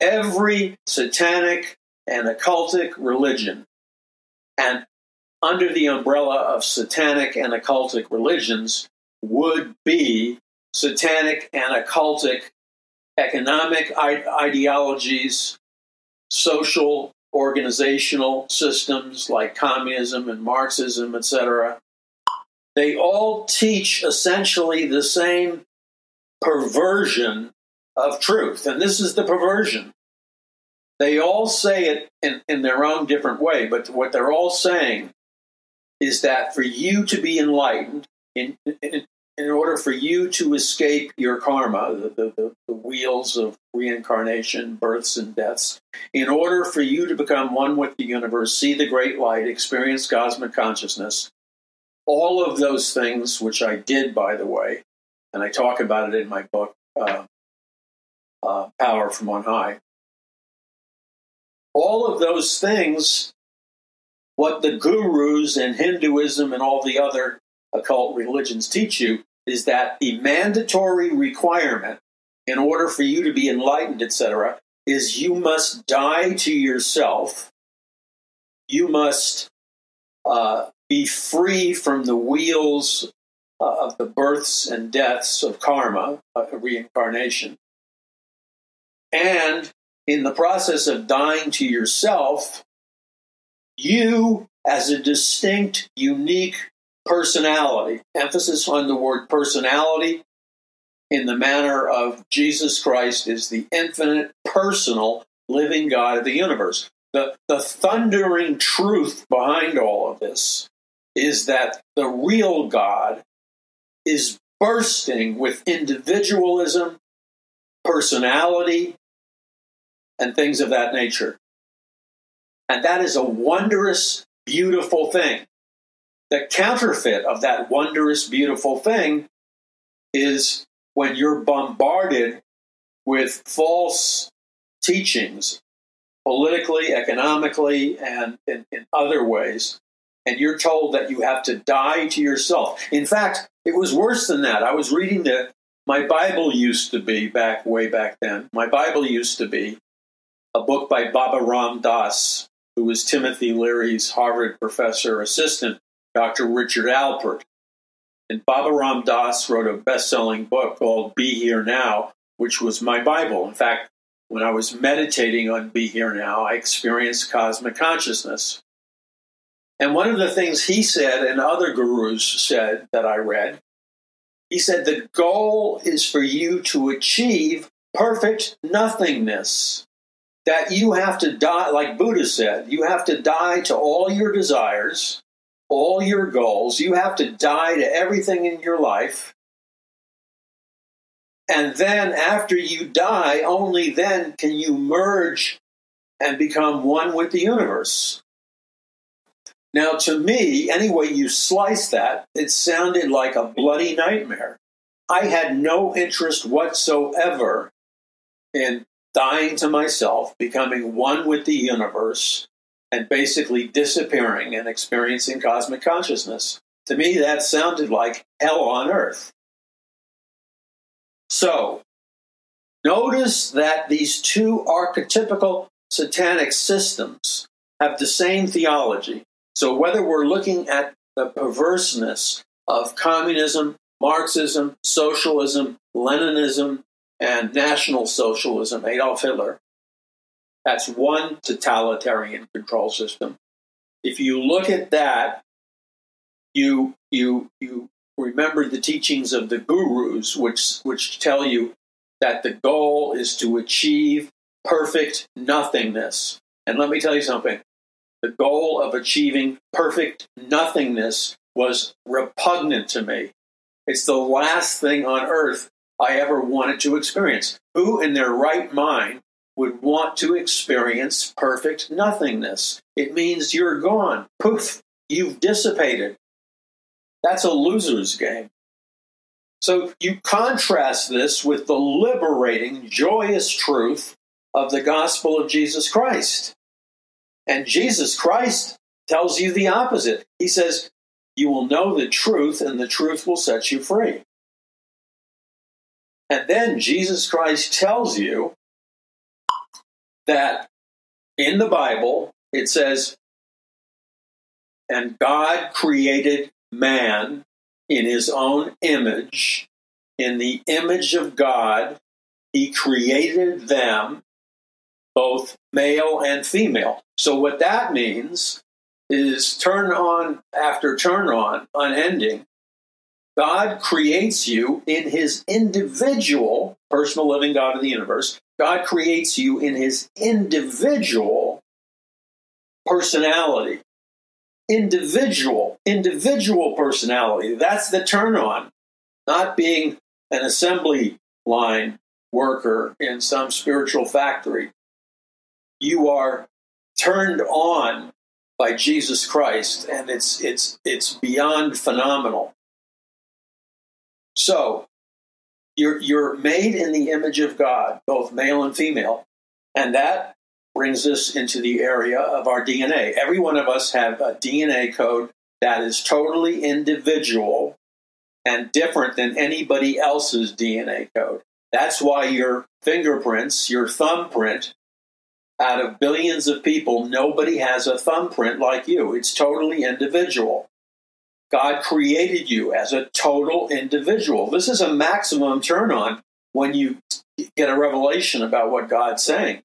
Every satanic and occultic religion and under the umbrella of satanic and occultic religions would be satanic and occultic economic ideologies, social organizational systems like communism and Marxism, etc. They all teach essentially the same perversion of truth. And this is the perversion. They all say it in, in their own different way, but what they're all saying is that for you to be enlightened, in, in, in order for you to escape your karma, the, the, the, wheels of reincarnation, births, and deaths, in order for you to become one with the universe, see the great light, experience cosmic consciousness, all of those things, which I did, by the way, and I talk about it in my book, uh, uh, Power from On High. All of those things, what the gurus and Hinduism and all the other occult religions teach you, is that the mandatory requirement in order for you to be enlightened, etc., is you must die to yourself. You must uh, be free from the wheels uh, of the births and deaths of karma, uh, reincarnation. And in the process of dying to yourself, you, as a distinct, unique personality, emphasis on the word personality in the manner of Jesus Christ is the infinite, personal, living God of the universe. The, the thundering truth behind all of this is that the real God is bursting with individualism, personality, and things of that nature. And that is a wondrous, beautiful thing. The counterfeit of that wondrous, beautiful thing is when you're bombarded with false teachings, politically, economically, and in, in, other ways, and you're told that you have to die to yourself. In fact, it was worse than that. I was reading that my Bible used to be back way back then. My Bible used to be a book by Baba Ram Dass, who was Timothy Leary's Harvard professor assistant, Dr. Richard Alpert. And Baba Ram Dass wrote a best selling book called Be Here Now, which was my Bible. In fact, when I was meditating on Be Here Now, I experienced cosmic consciousness. And one of the things he said and other gurus said that I read, he said the goal is for you to achieve perfect nothingness that you have to die, like Buddha said, you have to die to all your desires, all your goals. You have to die to everything in your life. And then after you die, only then can you merge and become one with the universe. Now, to me, any way you slice that, it sounded like a bloody nightmare. I had no interest whatsoever in dying to myself, becoming one with the universe, and basically disappearing and experiencing cosmic consciousness. To me, that sounded like hell on earth. So, notice that these two archetypical satanic systems have the same theology. So, whether we're looking at the perverseness of communism, Marxism, socialism, Leninism, and National Socialism, Adolf Hitler. That's one totalitarian control system. If you look at that, you you you remember the teachings of the gurus, which which tell you that the goal is to achieve perfect nothingness. And let me tell you something: the goal of achieving perfect nothingness was repugnant to me. It's the last thing on earth I ever wanted to experience. Who in their right mind would want to experience perfect nothingness? It means you're gone. Poof, you've dissipated. That's a loser's game. So you contrast this with the liberating, joyous truth of the gospel of Jesus Christ. And Jesus Christ tells you the opposite. He says, You will know the truth, and the truth will set you free. And then Jesus Christ tells you that in the Bible, it says, And God created man in his own image. In the image of God, he created them, both male and female. So, what that means is turn on after turn on, unending. God creates you in his individual, personal living God of the universe. God creates you in his individual personality. Individual, individual personality. That's the turn on, not being an assembly line worker in some spiritual factory. You are turned on by Jesus Christ, and it's it's it's beyond phenomenal. So you're you're made in the image of God, both male and female, and that brings us into the area of our DNA. Every one of us have a DNA code that is totally individual and different than anybody else's DNA code. That's why your fingerprints, your thumbprint, out of billions of people, nobody has a thumbprint like you. It's totally individual. God created you as a total individual. This is a maximum turn on when you get a revelation about what God's saying.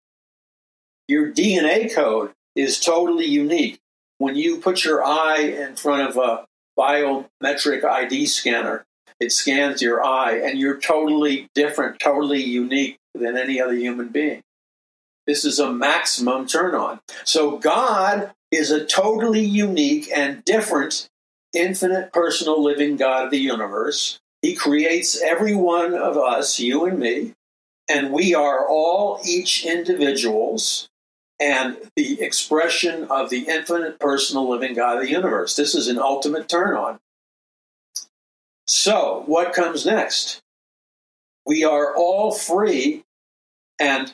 Your DNA code is totally unique. When you put your eye in front of a biometric ID scanner, it scans your eye, and you're totally different, totally unique than any other human being. This is a maximum turn on. So God is a totally unique and different, infinite, personal, living God of the universe. He creates every one of us, you and me, and we are all each individuals and the expression of the infinite, personal, living God of the universe. This is an ultimate turn on. So, what comes next? We are all free and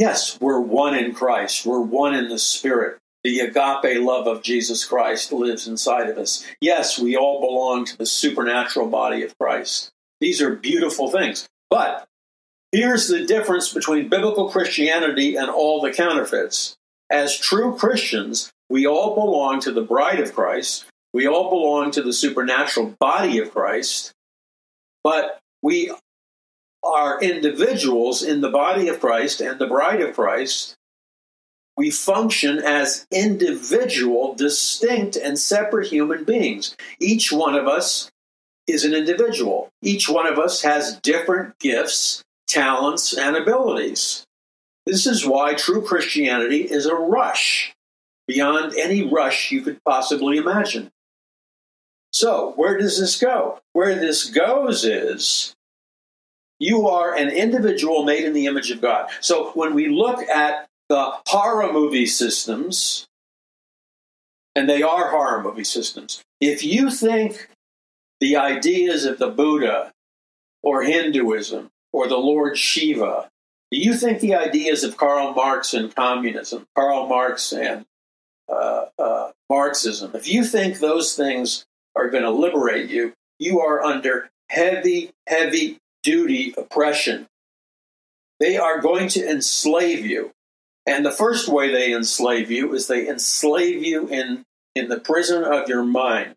Yes, we're one in Christ. We're one in the Spirit. The agape love of Jesus Christ lives inside of us. Yes, we all belong to the supernatural body of Christ. These are beautiful things. But here's the difference between biblical Christianity and all the counterfeits. As true Christians, we all belong to the bride of Christ. We all belong to the supernatural body of Christ. But we are individuals in the body of Christ and the bride of Christ, we function as individual, distinct, and separate human beings. Each one of us is an individual. Each one of us has different gifts, talents, and abilities. This is why true Christianity is a rush beyond any rush you could possibly imagine. So, where does this go? Where this goes is you are an individual made in the image of God. So when we look at the horror movie systems, and they are horror movie systems, if you think the ideas of the Buddha or Hinduism or the Lord Shiva, do you think the ideas of Karl Marx and communism, Karl Marx and uh, uh, Marxism, if you think those things are going to liberate you, you are under heavy, heavy duty oppression. They are going to enslave you. And the first way they enslave you is they enslave you in, in the prison of your mind.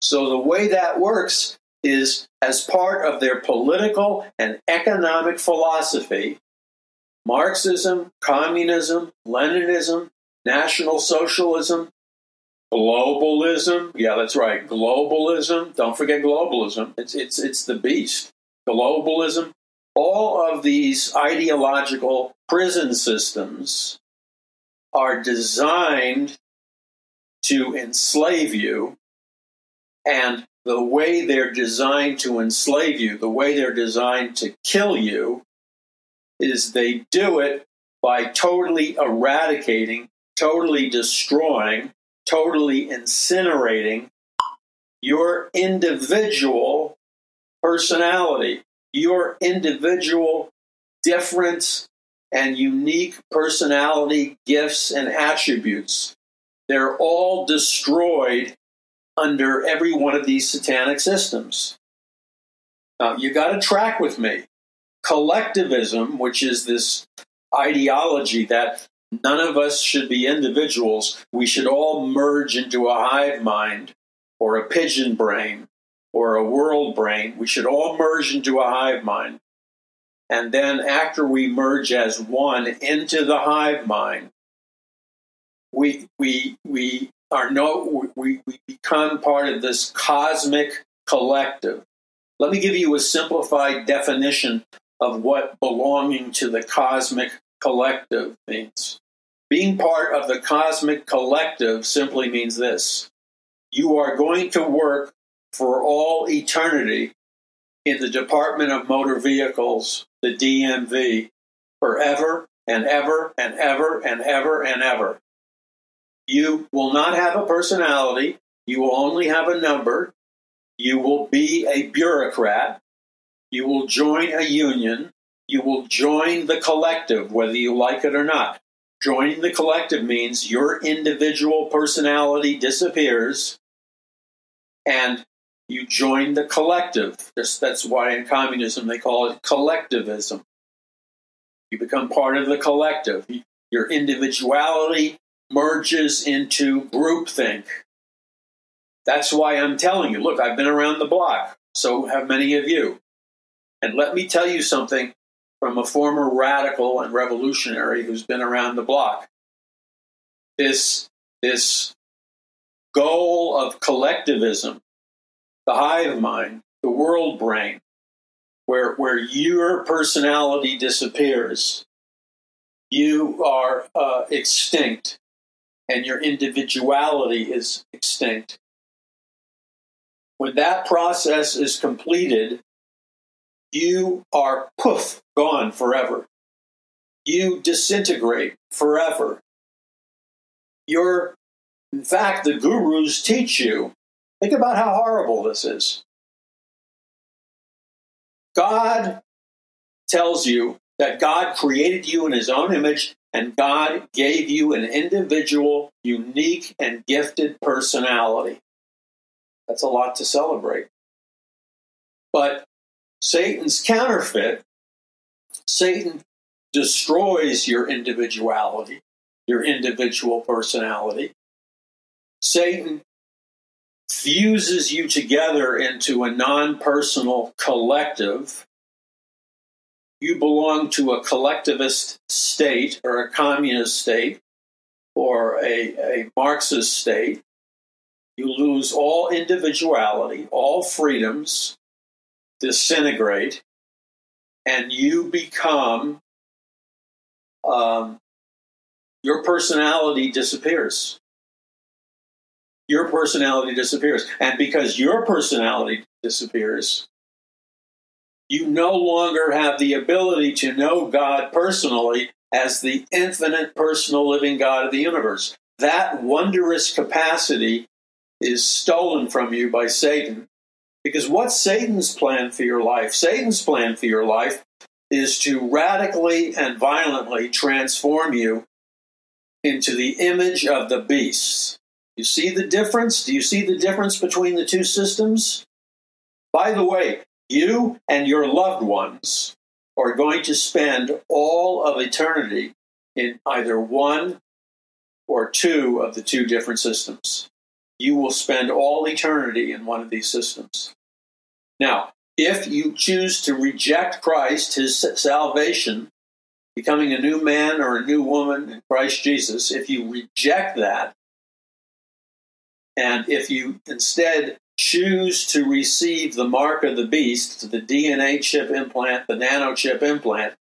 So the way that works is as part of their political and economic philosophy, Marxism, communism, Leninism, National Socialism, globalism. Yeah, that's right. Globalism. Don't forget globalism. It's it's it's the beast globalism, all of these ideological prison systems are designed to enslave you. And the way they're designed to enslave you, the way they're designed to kill you, is they do it by totally eradicating, totally destroying, totally incinerating your individual personality, your individual, different, and unique personality, gifts, and attributes. They're all destroyed under every one of these satanic systems. Now, you got to track with me. Collectivism, which is this ideology that None of us should be individuals. We should all merge into a hive mind or a pigeon brain or a world brain. We should all merge into a hive mind. And then after we merge as one into the hive mind, we we we are no we, we become part of this cosmic collective. Let me give you a simplified definition of what belonging to the cosmic collective means. Being part of the cosmic collective simply means this you are going to work for all eternity in the Department of Motor Vehicles, the DMV, forever and ever and ever and ever and ever. You will not have a personality. You will only have a number. You will be a bureaucrat. You will join a union. You will join the collective, whether you like it or not. Joining the collective means your individual personality disappears and you join the collective. That's why in communism they call it collectivism. You become part of the collective. Your individuality merges into groupthink. That's why I'm telling you look, I've been around the block, so have many of you. And let me tell you something from a former radical and revolutionary who's been around the block. This, this goal of collectivism, the hive mind, the world brain, where, where your personality disappears, you are uh, extinct and your individuality is extinct. When that process is completed, you are poof, gone forever. You disintegrate forever. You're, in fact, the gurus teach you. Think about how horrible this is. God tells you that God created you in his own image and God gave you an individual, unique, and gifted personality. That's a lot to celebrate. But Satan's counterfeit, Satan destroys your individuality, your individual personality. Satan fuses you together into a non personal collective you belong to a collectivist state or a communist state or a, a Marxist state, you lose all individuality, all freedoms disintegrate, and you become, um, your personality disappears. Your personality disappears. And because your personality disappears, you no longer have the ability to know God personally as the infinite personal living God of the universe. That wondrous capacity is stolen from you by Satan. Because what's Satan's plan for your life? Satan's plan for your life is to radically and violently transform you into the image of the beast. You see the difference? Do you see the difference between the two systems? By the way, you and your loved ones are going to spend all of eternity in either one or two of the two different systems. You will spend all eternity in one of these systems. Now, if you choose to reject Christ, his salvation, becoming a new man or a new woman in Christ Jesus, if you reject that, and if you instead choose to receive the mark of the beast, the DNA chip implant, the nanochip implant,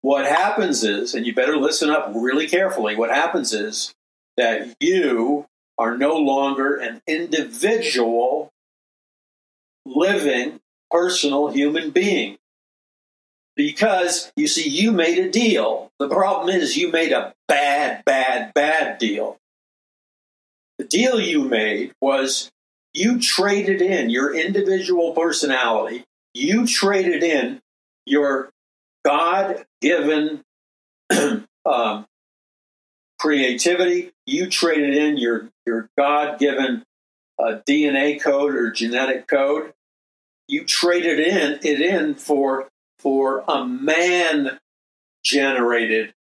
what happens is, and you better listen up really carefully, what happens is that you are no longer an individual living personal human being. Because you see, you made a deal. The problem is, you made a bad, bad, bad deal. The deal you made was you traded in your individual personality, you traded in your God given (clears throat) um, creativity, you traded in your, your God given uh, DNA code or genetic code. You traded in it in for for a man generated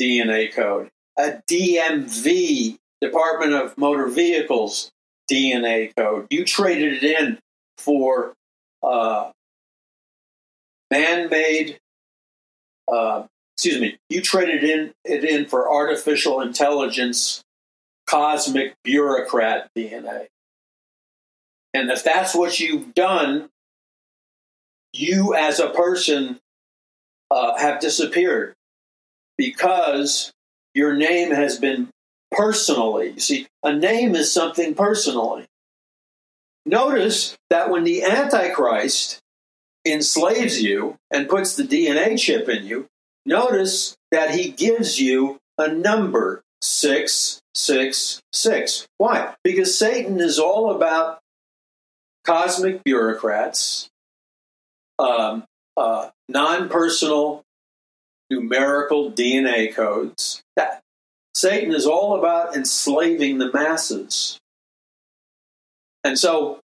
DNA code. a DMV, Department of Motor Vehicles DNA code. You traded it in for uh, man made, uh, excuse me, you traded in, it in for artificial intelligence, cosmic bureaucrat DNA. And if that's what you've done, you as a person uh, have disappeared because your name has been personally. You see, a name is something personally. Notice that when the Antichrist enslaves you and puts the DNA chip in you, notice that he gives you a number 666. Why? Because Satan is all about cosmic bureaucrats, um, uh, non personal numerical DNA codes. That Satan is all about enslaving the masses. And so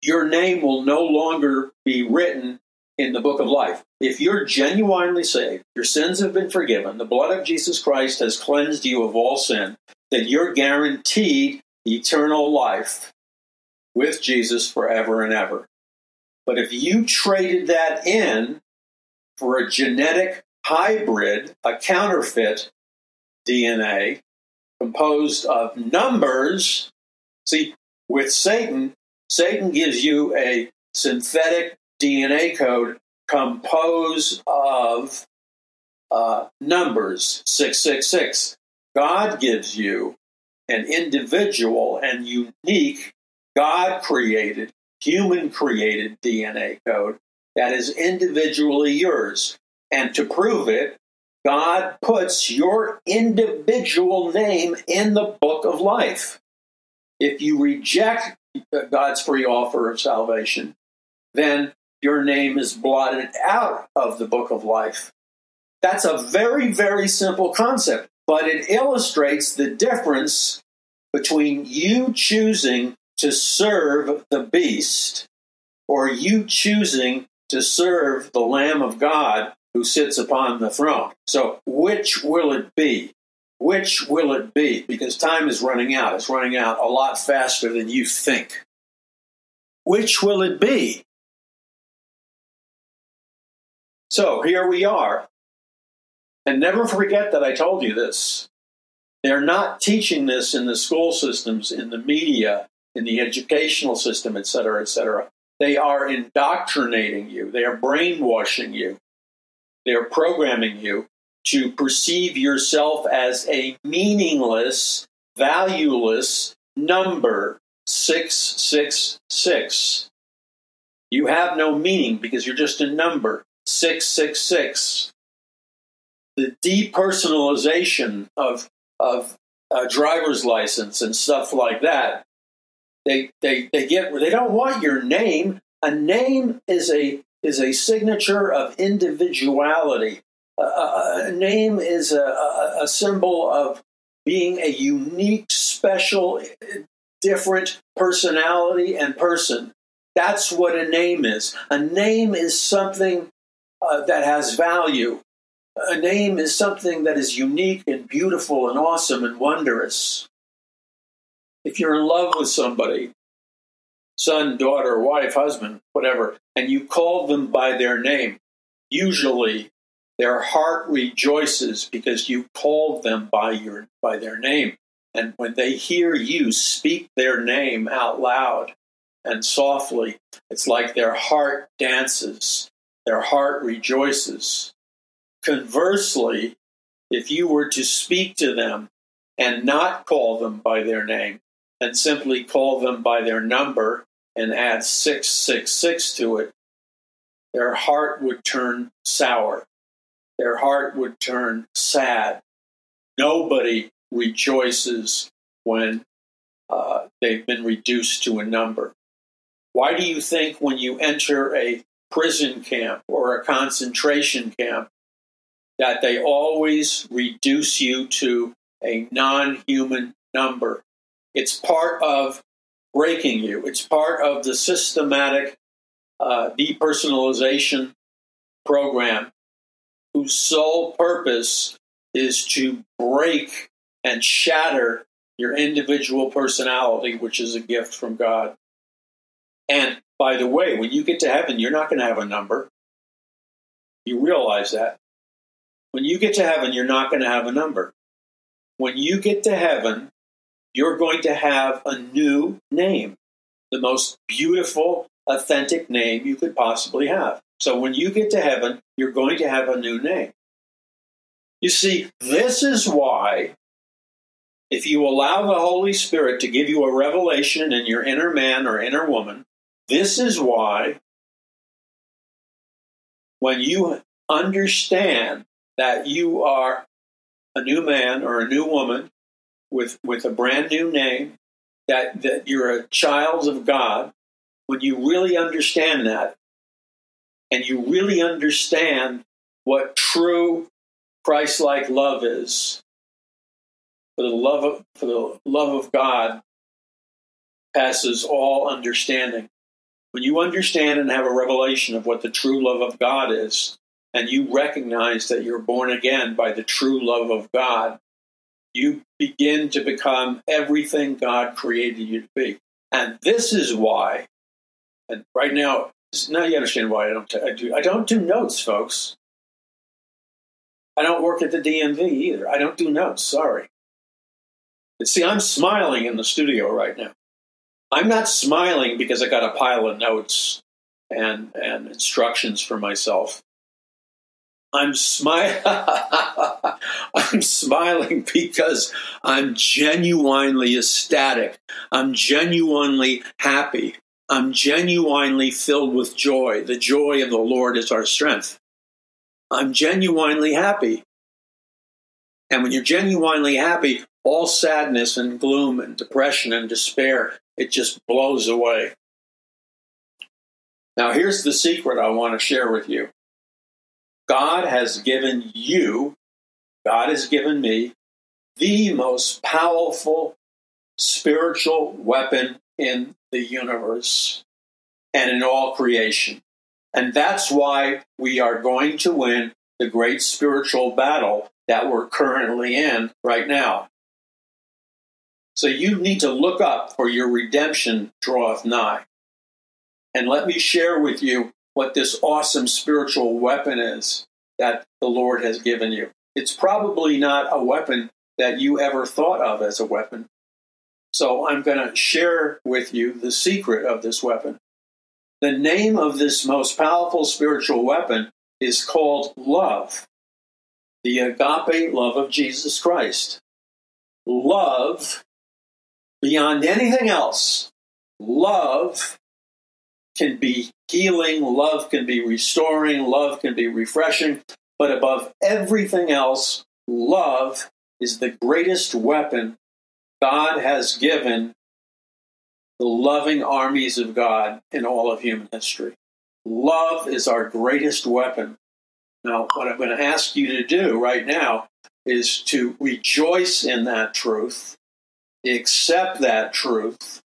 your name will no longer be written in the book of life. If you're genuinely saved, your sins have been forgiven, the blood of Jesus Christ has cleansed you of all sin, then you're guaranteed eternal life with Jesus forever and ever. But if you traded that in for a genetic hybrid, a counterfeit DNA composed of numbers, see, with Satan, Satan gives you a synthetic DNA code composed of uh, numbers 666. God gives you an individual and unique, God created, human created DNA code that is individually yours. And to prove it, God puts your individual name in the book of life. If you reject God's free offer of salvation, then your name is blotted out of the book of life. That's a very, very simple concept, but it illustrates the difference between you choosing to serve the beast or you choosing to serve the Lamb of God who sits upon the throne. So, which will it be? Which will it be? Because time is running out. It's running out a lot faster than you think. Which will it be? So here we are. And never forget that I told you this. They're not teaching this in the school systems, in the media, in the educational system, et cetera, et cetera. They are indoctrinating you, they are brainwashing you, they are programming you to perceive yourself as a meaningless, valueless number 666. You have no meaning because you're just a number 666. The depersonalization of, of a driver's license and stuff like that. They, they, they get they don't want your name. A name is a is a signature of individuality. a, name is a, a, a symbol of being a unique, special, different personality and person. That's what a name is. A name is something uh, that has value. A name is something that is unique and beautiful and awesome and wondrous. If you're in love with somebody, son, daughter, wife, husband, whatever, and you call them by their name, usually their heart rejoices because you called them by your by their name. And when they hear you speak their name out loud and softly, it's like their heart dances, their heart rejoices. Conversely, if you were to speak to them and not call them by their name, and simply call them by their number and add 666 to it, their heart would turn sour. Their heart would turn sad. Nobody rejoices when uh, they've been reduced to a number. Why do you think when you enter a prison camp or a concentration camp that they always reduce you to a non human number? It's part of breaking you. It's part of the systematic uh, depersonalization program whose sole purpose is to break and shatter your individual personality, which is a gift from God. And by the way, when you get to heaven, you're not going to have a number. You realize that. When you get to heaven, you're not going to have a number. When you get to heaven, you're going to have a new name, the most beautiful, authentic name you could possibly have. So when you get to heaven, you're going to have a new name. You see, this is why, if you allow the Holy Spirit to give you a revelation in your inner man or inner woman, this is why, when you understand that you are a new man or a new woman with, with a brand new name, that, that you're a child of God, when you really understand that, and you really understand what true Christ-like love is, for the love of, for the love of God passes all understanding. When you understand and have a revelation of what the true love of God is, and you recognize that you're born again by the true love of God, you begin to become everything God created you to be. And this is why, and right now, now you understand why I don't I do I don't do notes, folks. I don't work at the DMV either. I don't do notes. Sorry. But see, I'm smiling in the studio right now. I'm not smiling because I got a pile of notes and and instructions for myself. I'm smiling. (laughs) I'm smiling because I'm genuinely ecstatic. I'm genuinely happy. I'm genuinely filled with joy. The joy of the Lord is our strength. I'm genuinely happy. And when you're genuinely happy, all sadness and gloom and depression and despair, it just blows away. Now, here's the secret I want to share with you. God has given you, God has given me, the most powerful spiritual weapon in the universe and in all creation. And that's why we are going to win the great spiritual battle that we're currently in right now. So you need to look up for your redemption draweth nigh. And let me share with you what this awesome spiritual weapon is that the Lord has given you. It's probably not a weapon that you ever thought of as a weapon. So I'm going to share with you the secret of this weapon. The name of this most powerful spiritual weapon is called love, the agape love of Jesus Christ. Love, beyond anything else, love can be healing, love can be restoring, love can be refreshing, but above everything else, love is the greatest weapon God has given the loving armies of God in all of human history. Love is our greatest weapon. Now, what I'm going to ask you to do right now is to rejoice in that truth, accept that truth,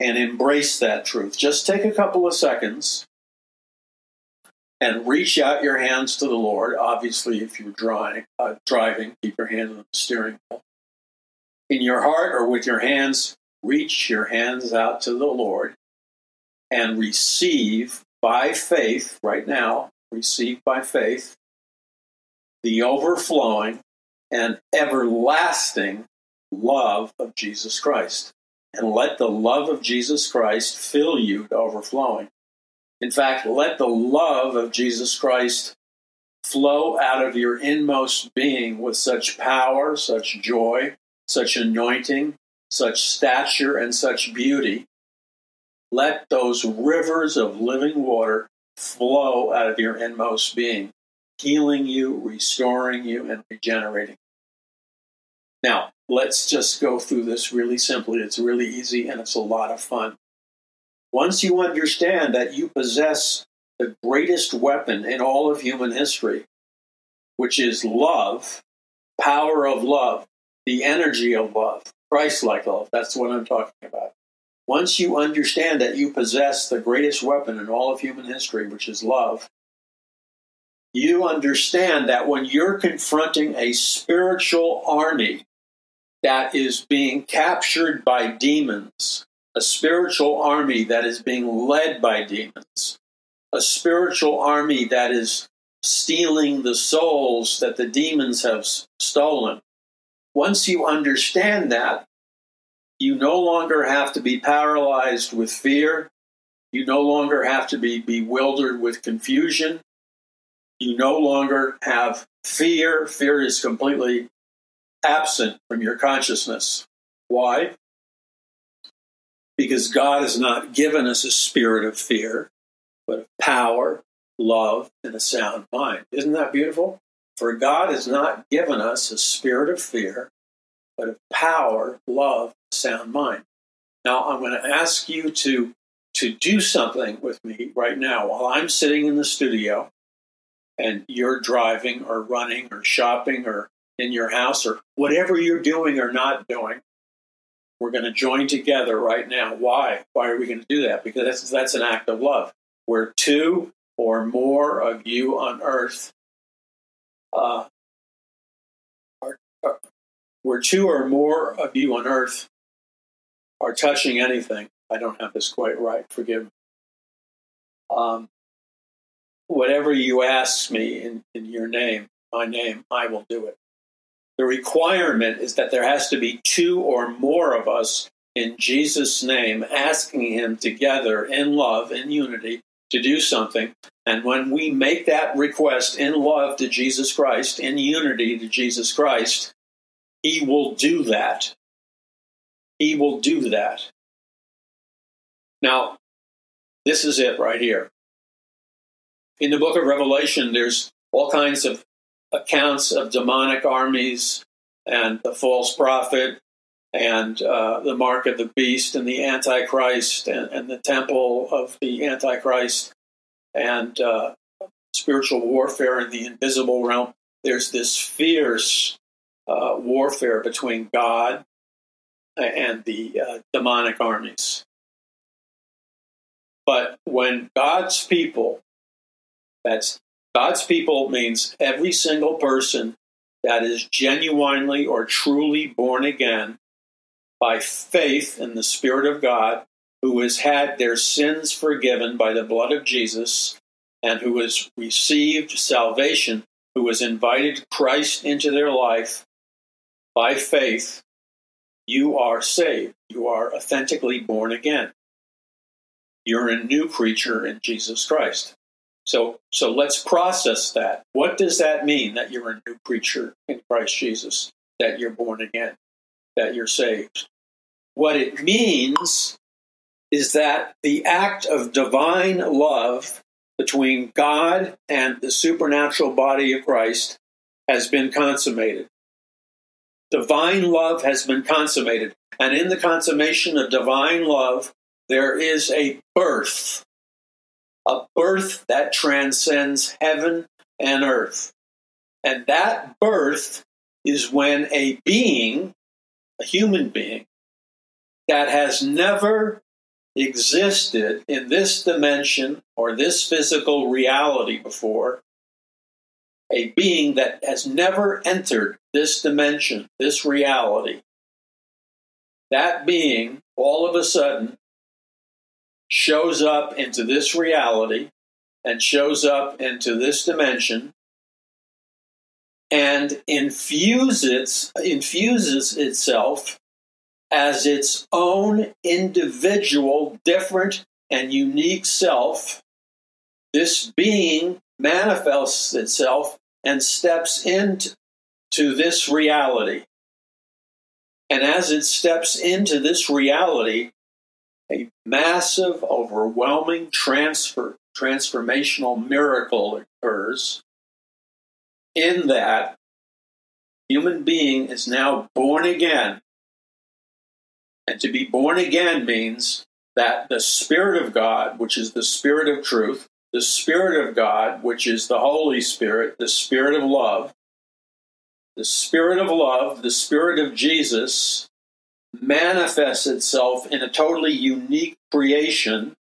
and embrace that truth. Just take a couple of seconds and reach out your hands to the Lord. Obviously, if you're driving, uh, driving, keep your hand on the steering wheel. In your heart or with your hands, reach your hands out to the Lord and receive by faith, right now, receive by faith the overflowing and everlasting love of Jesus Christ and let the love of Jesus Christ fill you to overflowing. In fact, let the love of Jesus Christ flow out of your inmost being with such power, such joy, such anointing, such stature, and such beauty. Let those rivers of living water flow out of your inmost being, healing you, restoring you, and regenerating. You. Now, let's just go through this really simply. It's really easy and it's a lot of fun. Once you understand that you possess the greatest weapon in all of human history, which is love, power of love, the energy of love, Christ like love, that's what I'm talking about. Once you understand that you possess the greatest weapon in all of human history, which is love, you understand that when you're confronting a spiritual army that is being captured by demons, a spiritual army that is being led by demons, a spiritual army that is stealing the souls that the demons have stolen. Once you understand that, you no longer have to be paralyzed with fear. You no longer have to be bewildered with confusion. You no longer have fear. Fear is completely absent from your consciousness. Why? Because God has not given us a spirit of fear, but of power, love, and a sound mind. Isn't that beautiful? For God has not given us a spirit of fear, but of power, love, sound mind. Now, I'm going to ask you to, to do something with me right now while I'm sitting in the studio and you're driving or running or shopping or in your house or whatever you're doing or not doing. We're going to join together right now. Why? Why are we going to do that? Because that's, that's an act of love. Where two or more of you on earth uh, are, are, where two or more of you on earth are touching anything. I don't have this quite right. Forgive me. Um, whatever you ask me in, in your name, my name, I will do it. The requirement is that there has to be two or more of us in Jesus' name asking Him together in love, in unity, to do something. And when we make that request in love to Jesus Christ, in unity to Jesus Christ, He will do that. He will do that. Now, this is it right here in the book of Revelation, there's all kinds of accounts of demonic armies and the false prophet and uh, the mark of the beast and the antichrist and, and the temple of the antichrist and uh, spiritual warfare in the invisible realm. There's this fierce uh, warfare between God and the uh, demonic armies. But when God's people that's God's people means every single person that is genuinely or truly born again by faith in the Spirit of God, who has had their sins forgiven by the blood of Jesus, and who has received salvation, who has invited Christ into their life by faith, you are saved. You are authentically born again. You're a new creature in Jesus Christ. So, so let's process that. What does that mean that you're a new creature in Christ Jesus, that you're born again, that you're saved? What it means is that the act of divine love between God and the supernatural body of Christ has been consummated. Divine love has been consummated. And in the consummation of divine love, there is a birth a birth that transcends heaven and earth. And that birth is when a being, a human being, that has never existed in this dimension or this physical reality before, a being that has never entered this dimension, this reality, that being all of a sudden shows up into this reality and shows up into this dimension and infuses, infuses itself as its own individual, different, and unique self. This being manifests itself and steps into this reality. And as it steps into this reality, a massive, overwhelming transfer, transformational miracle occurs in that human being is now born again. And to be born again means that the Spirit of God, which is the Spirit of truth, the Spirit of God, which is the Holy Spirit, the Spirit of love, the Spirit of love, the Spirit of Jesus, manifests itself in a totally unique creation,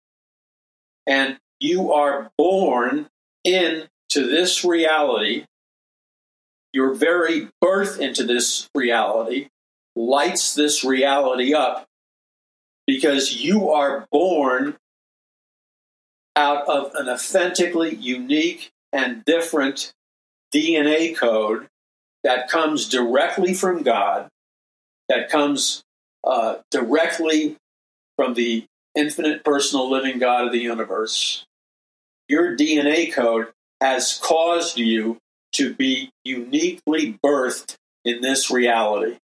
and you are born into this reality, your very birth into this reality, lights this reality up because you are born out of an authentically unique and different DNA code that comes directly from God, that comes uh, directly from the infinite personal living God of the universe. Your DNA code has caused you to be uniquely birthed in this reality.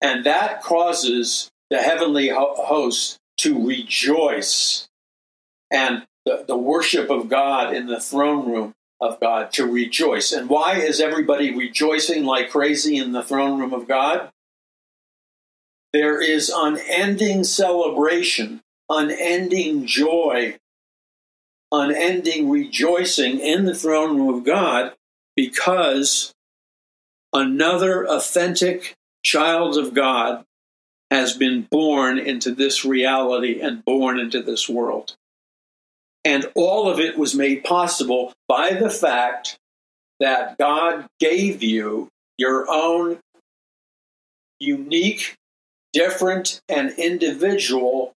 And that causes the heavenly host to rejoice and the, the worship of God in the throne room of God to rejoice. And why is everybody rejoicing like crazy in the throne room of God? There is unending celebration, unending joy, unending rejoicing in the throne room of God because another authentic child of God has been born into this reality and born into this world. And all of it was made possible by the fact that God gave you your own unique, different, and individual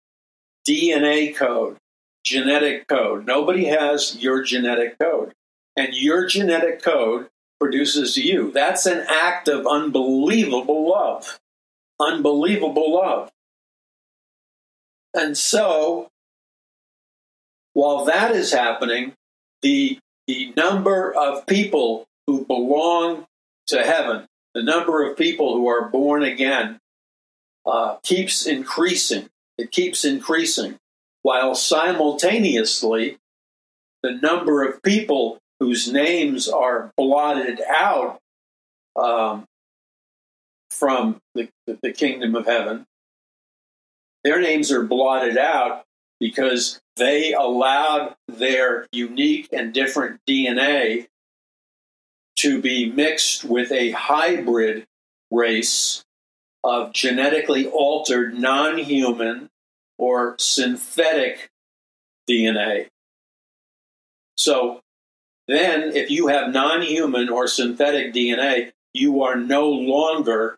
DNA code, genetic code. Nobody has your genetic code. And your genetic code produces you. That's an act of unbelievable love. Unbelievable love. And so, while that is happening, the, the number of people who belong to heaven, the number of people who are born again, uh, keeps increasing. It keeps increasing, while simultaneously, the number of people whose names are blotted out um, from the, the kingdom of heaven, their names are blotted out because they allowed their unique and different DNA to be mixed with a hybrid race of genetically altered non human or synthetic DNA. So then, if you have non human or synthetic DNA, you are no longer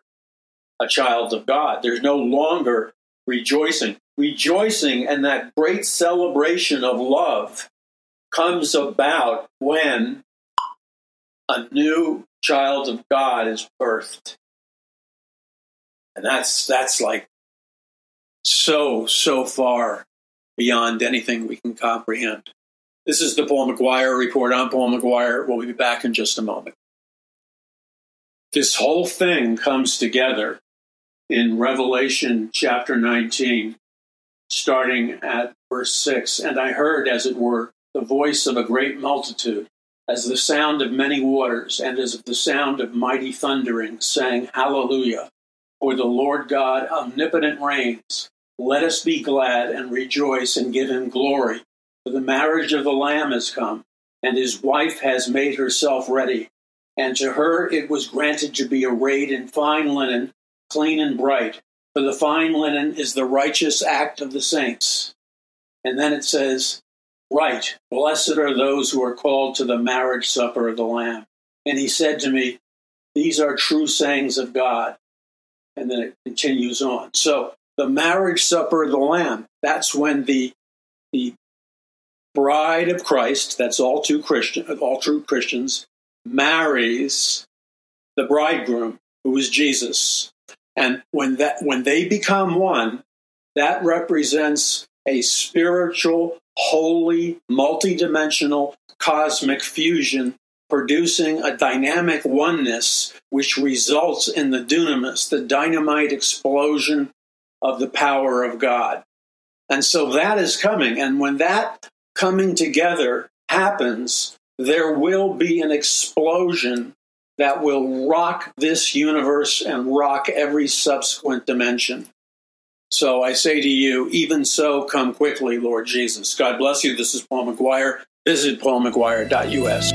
a child of God. There's no longer rejoicing. Rejoicing and that great celebration of love comes about when a new child of God is birthed. And that's that's like so so far beyond anything we can comprehend. This is the Paul McGuire report. I'm Paul McGuire. We'll be back in just a moment. This whole thing comes together in Revelation chapter 19, starting at verse 6. And I heard, as it were, the voice of a great multitude, as the sound of many waters, and as the sound of mighty thundering, saying, Hallelujah! For the Lord God omnipotent reigns. Let us be glad and rejoice and give him glory for the marriage of the Lamb has come, and his wife has made herself ready. And to her it was granted to be arrayed in fine linen, clean and bright, for the fine linen is the righteous act of the saints. And then it says, Right, blessed are those who are called to the marriage supper of the Lamb. And he said to me, These are true sayings of God. And then it continues on. So the marriage supper of the Lamb, that's when the the bride of Christ, that's all true Christian, all true Christians, marries the bridegroom, who is Jesus. And when that when they become one, that represents a spiritual, holy, multidimensional, cosmic fusion producing a dynamic oneness which results in the dunamis, the dynamite explosion of the power of God. And so that is coming. And when that coming together happens, there will be an explosion that will rock this universe and rock every subsequent dimension. So I say to you, even so, come quickly, Lord Jesus. God bless you. This is Paul McGuire. Visit paulmcguire.us.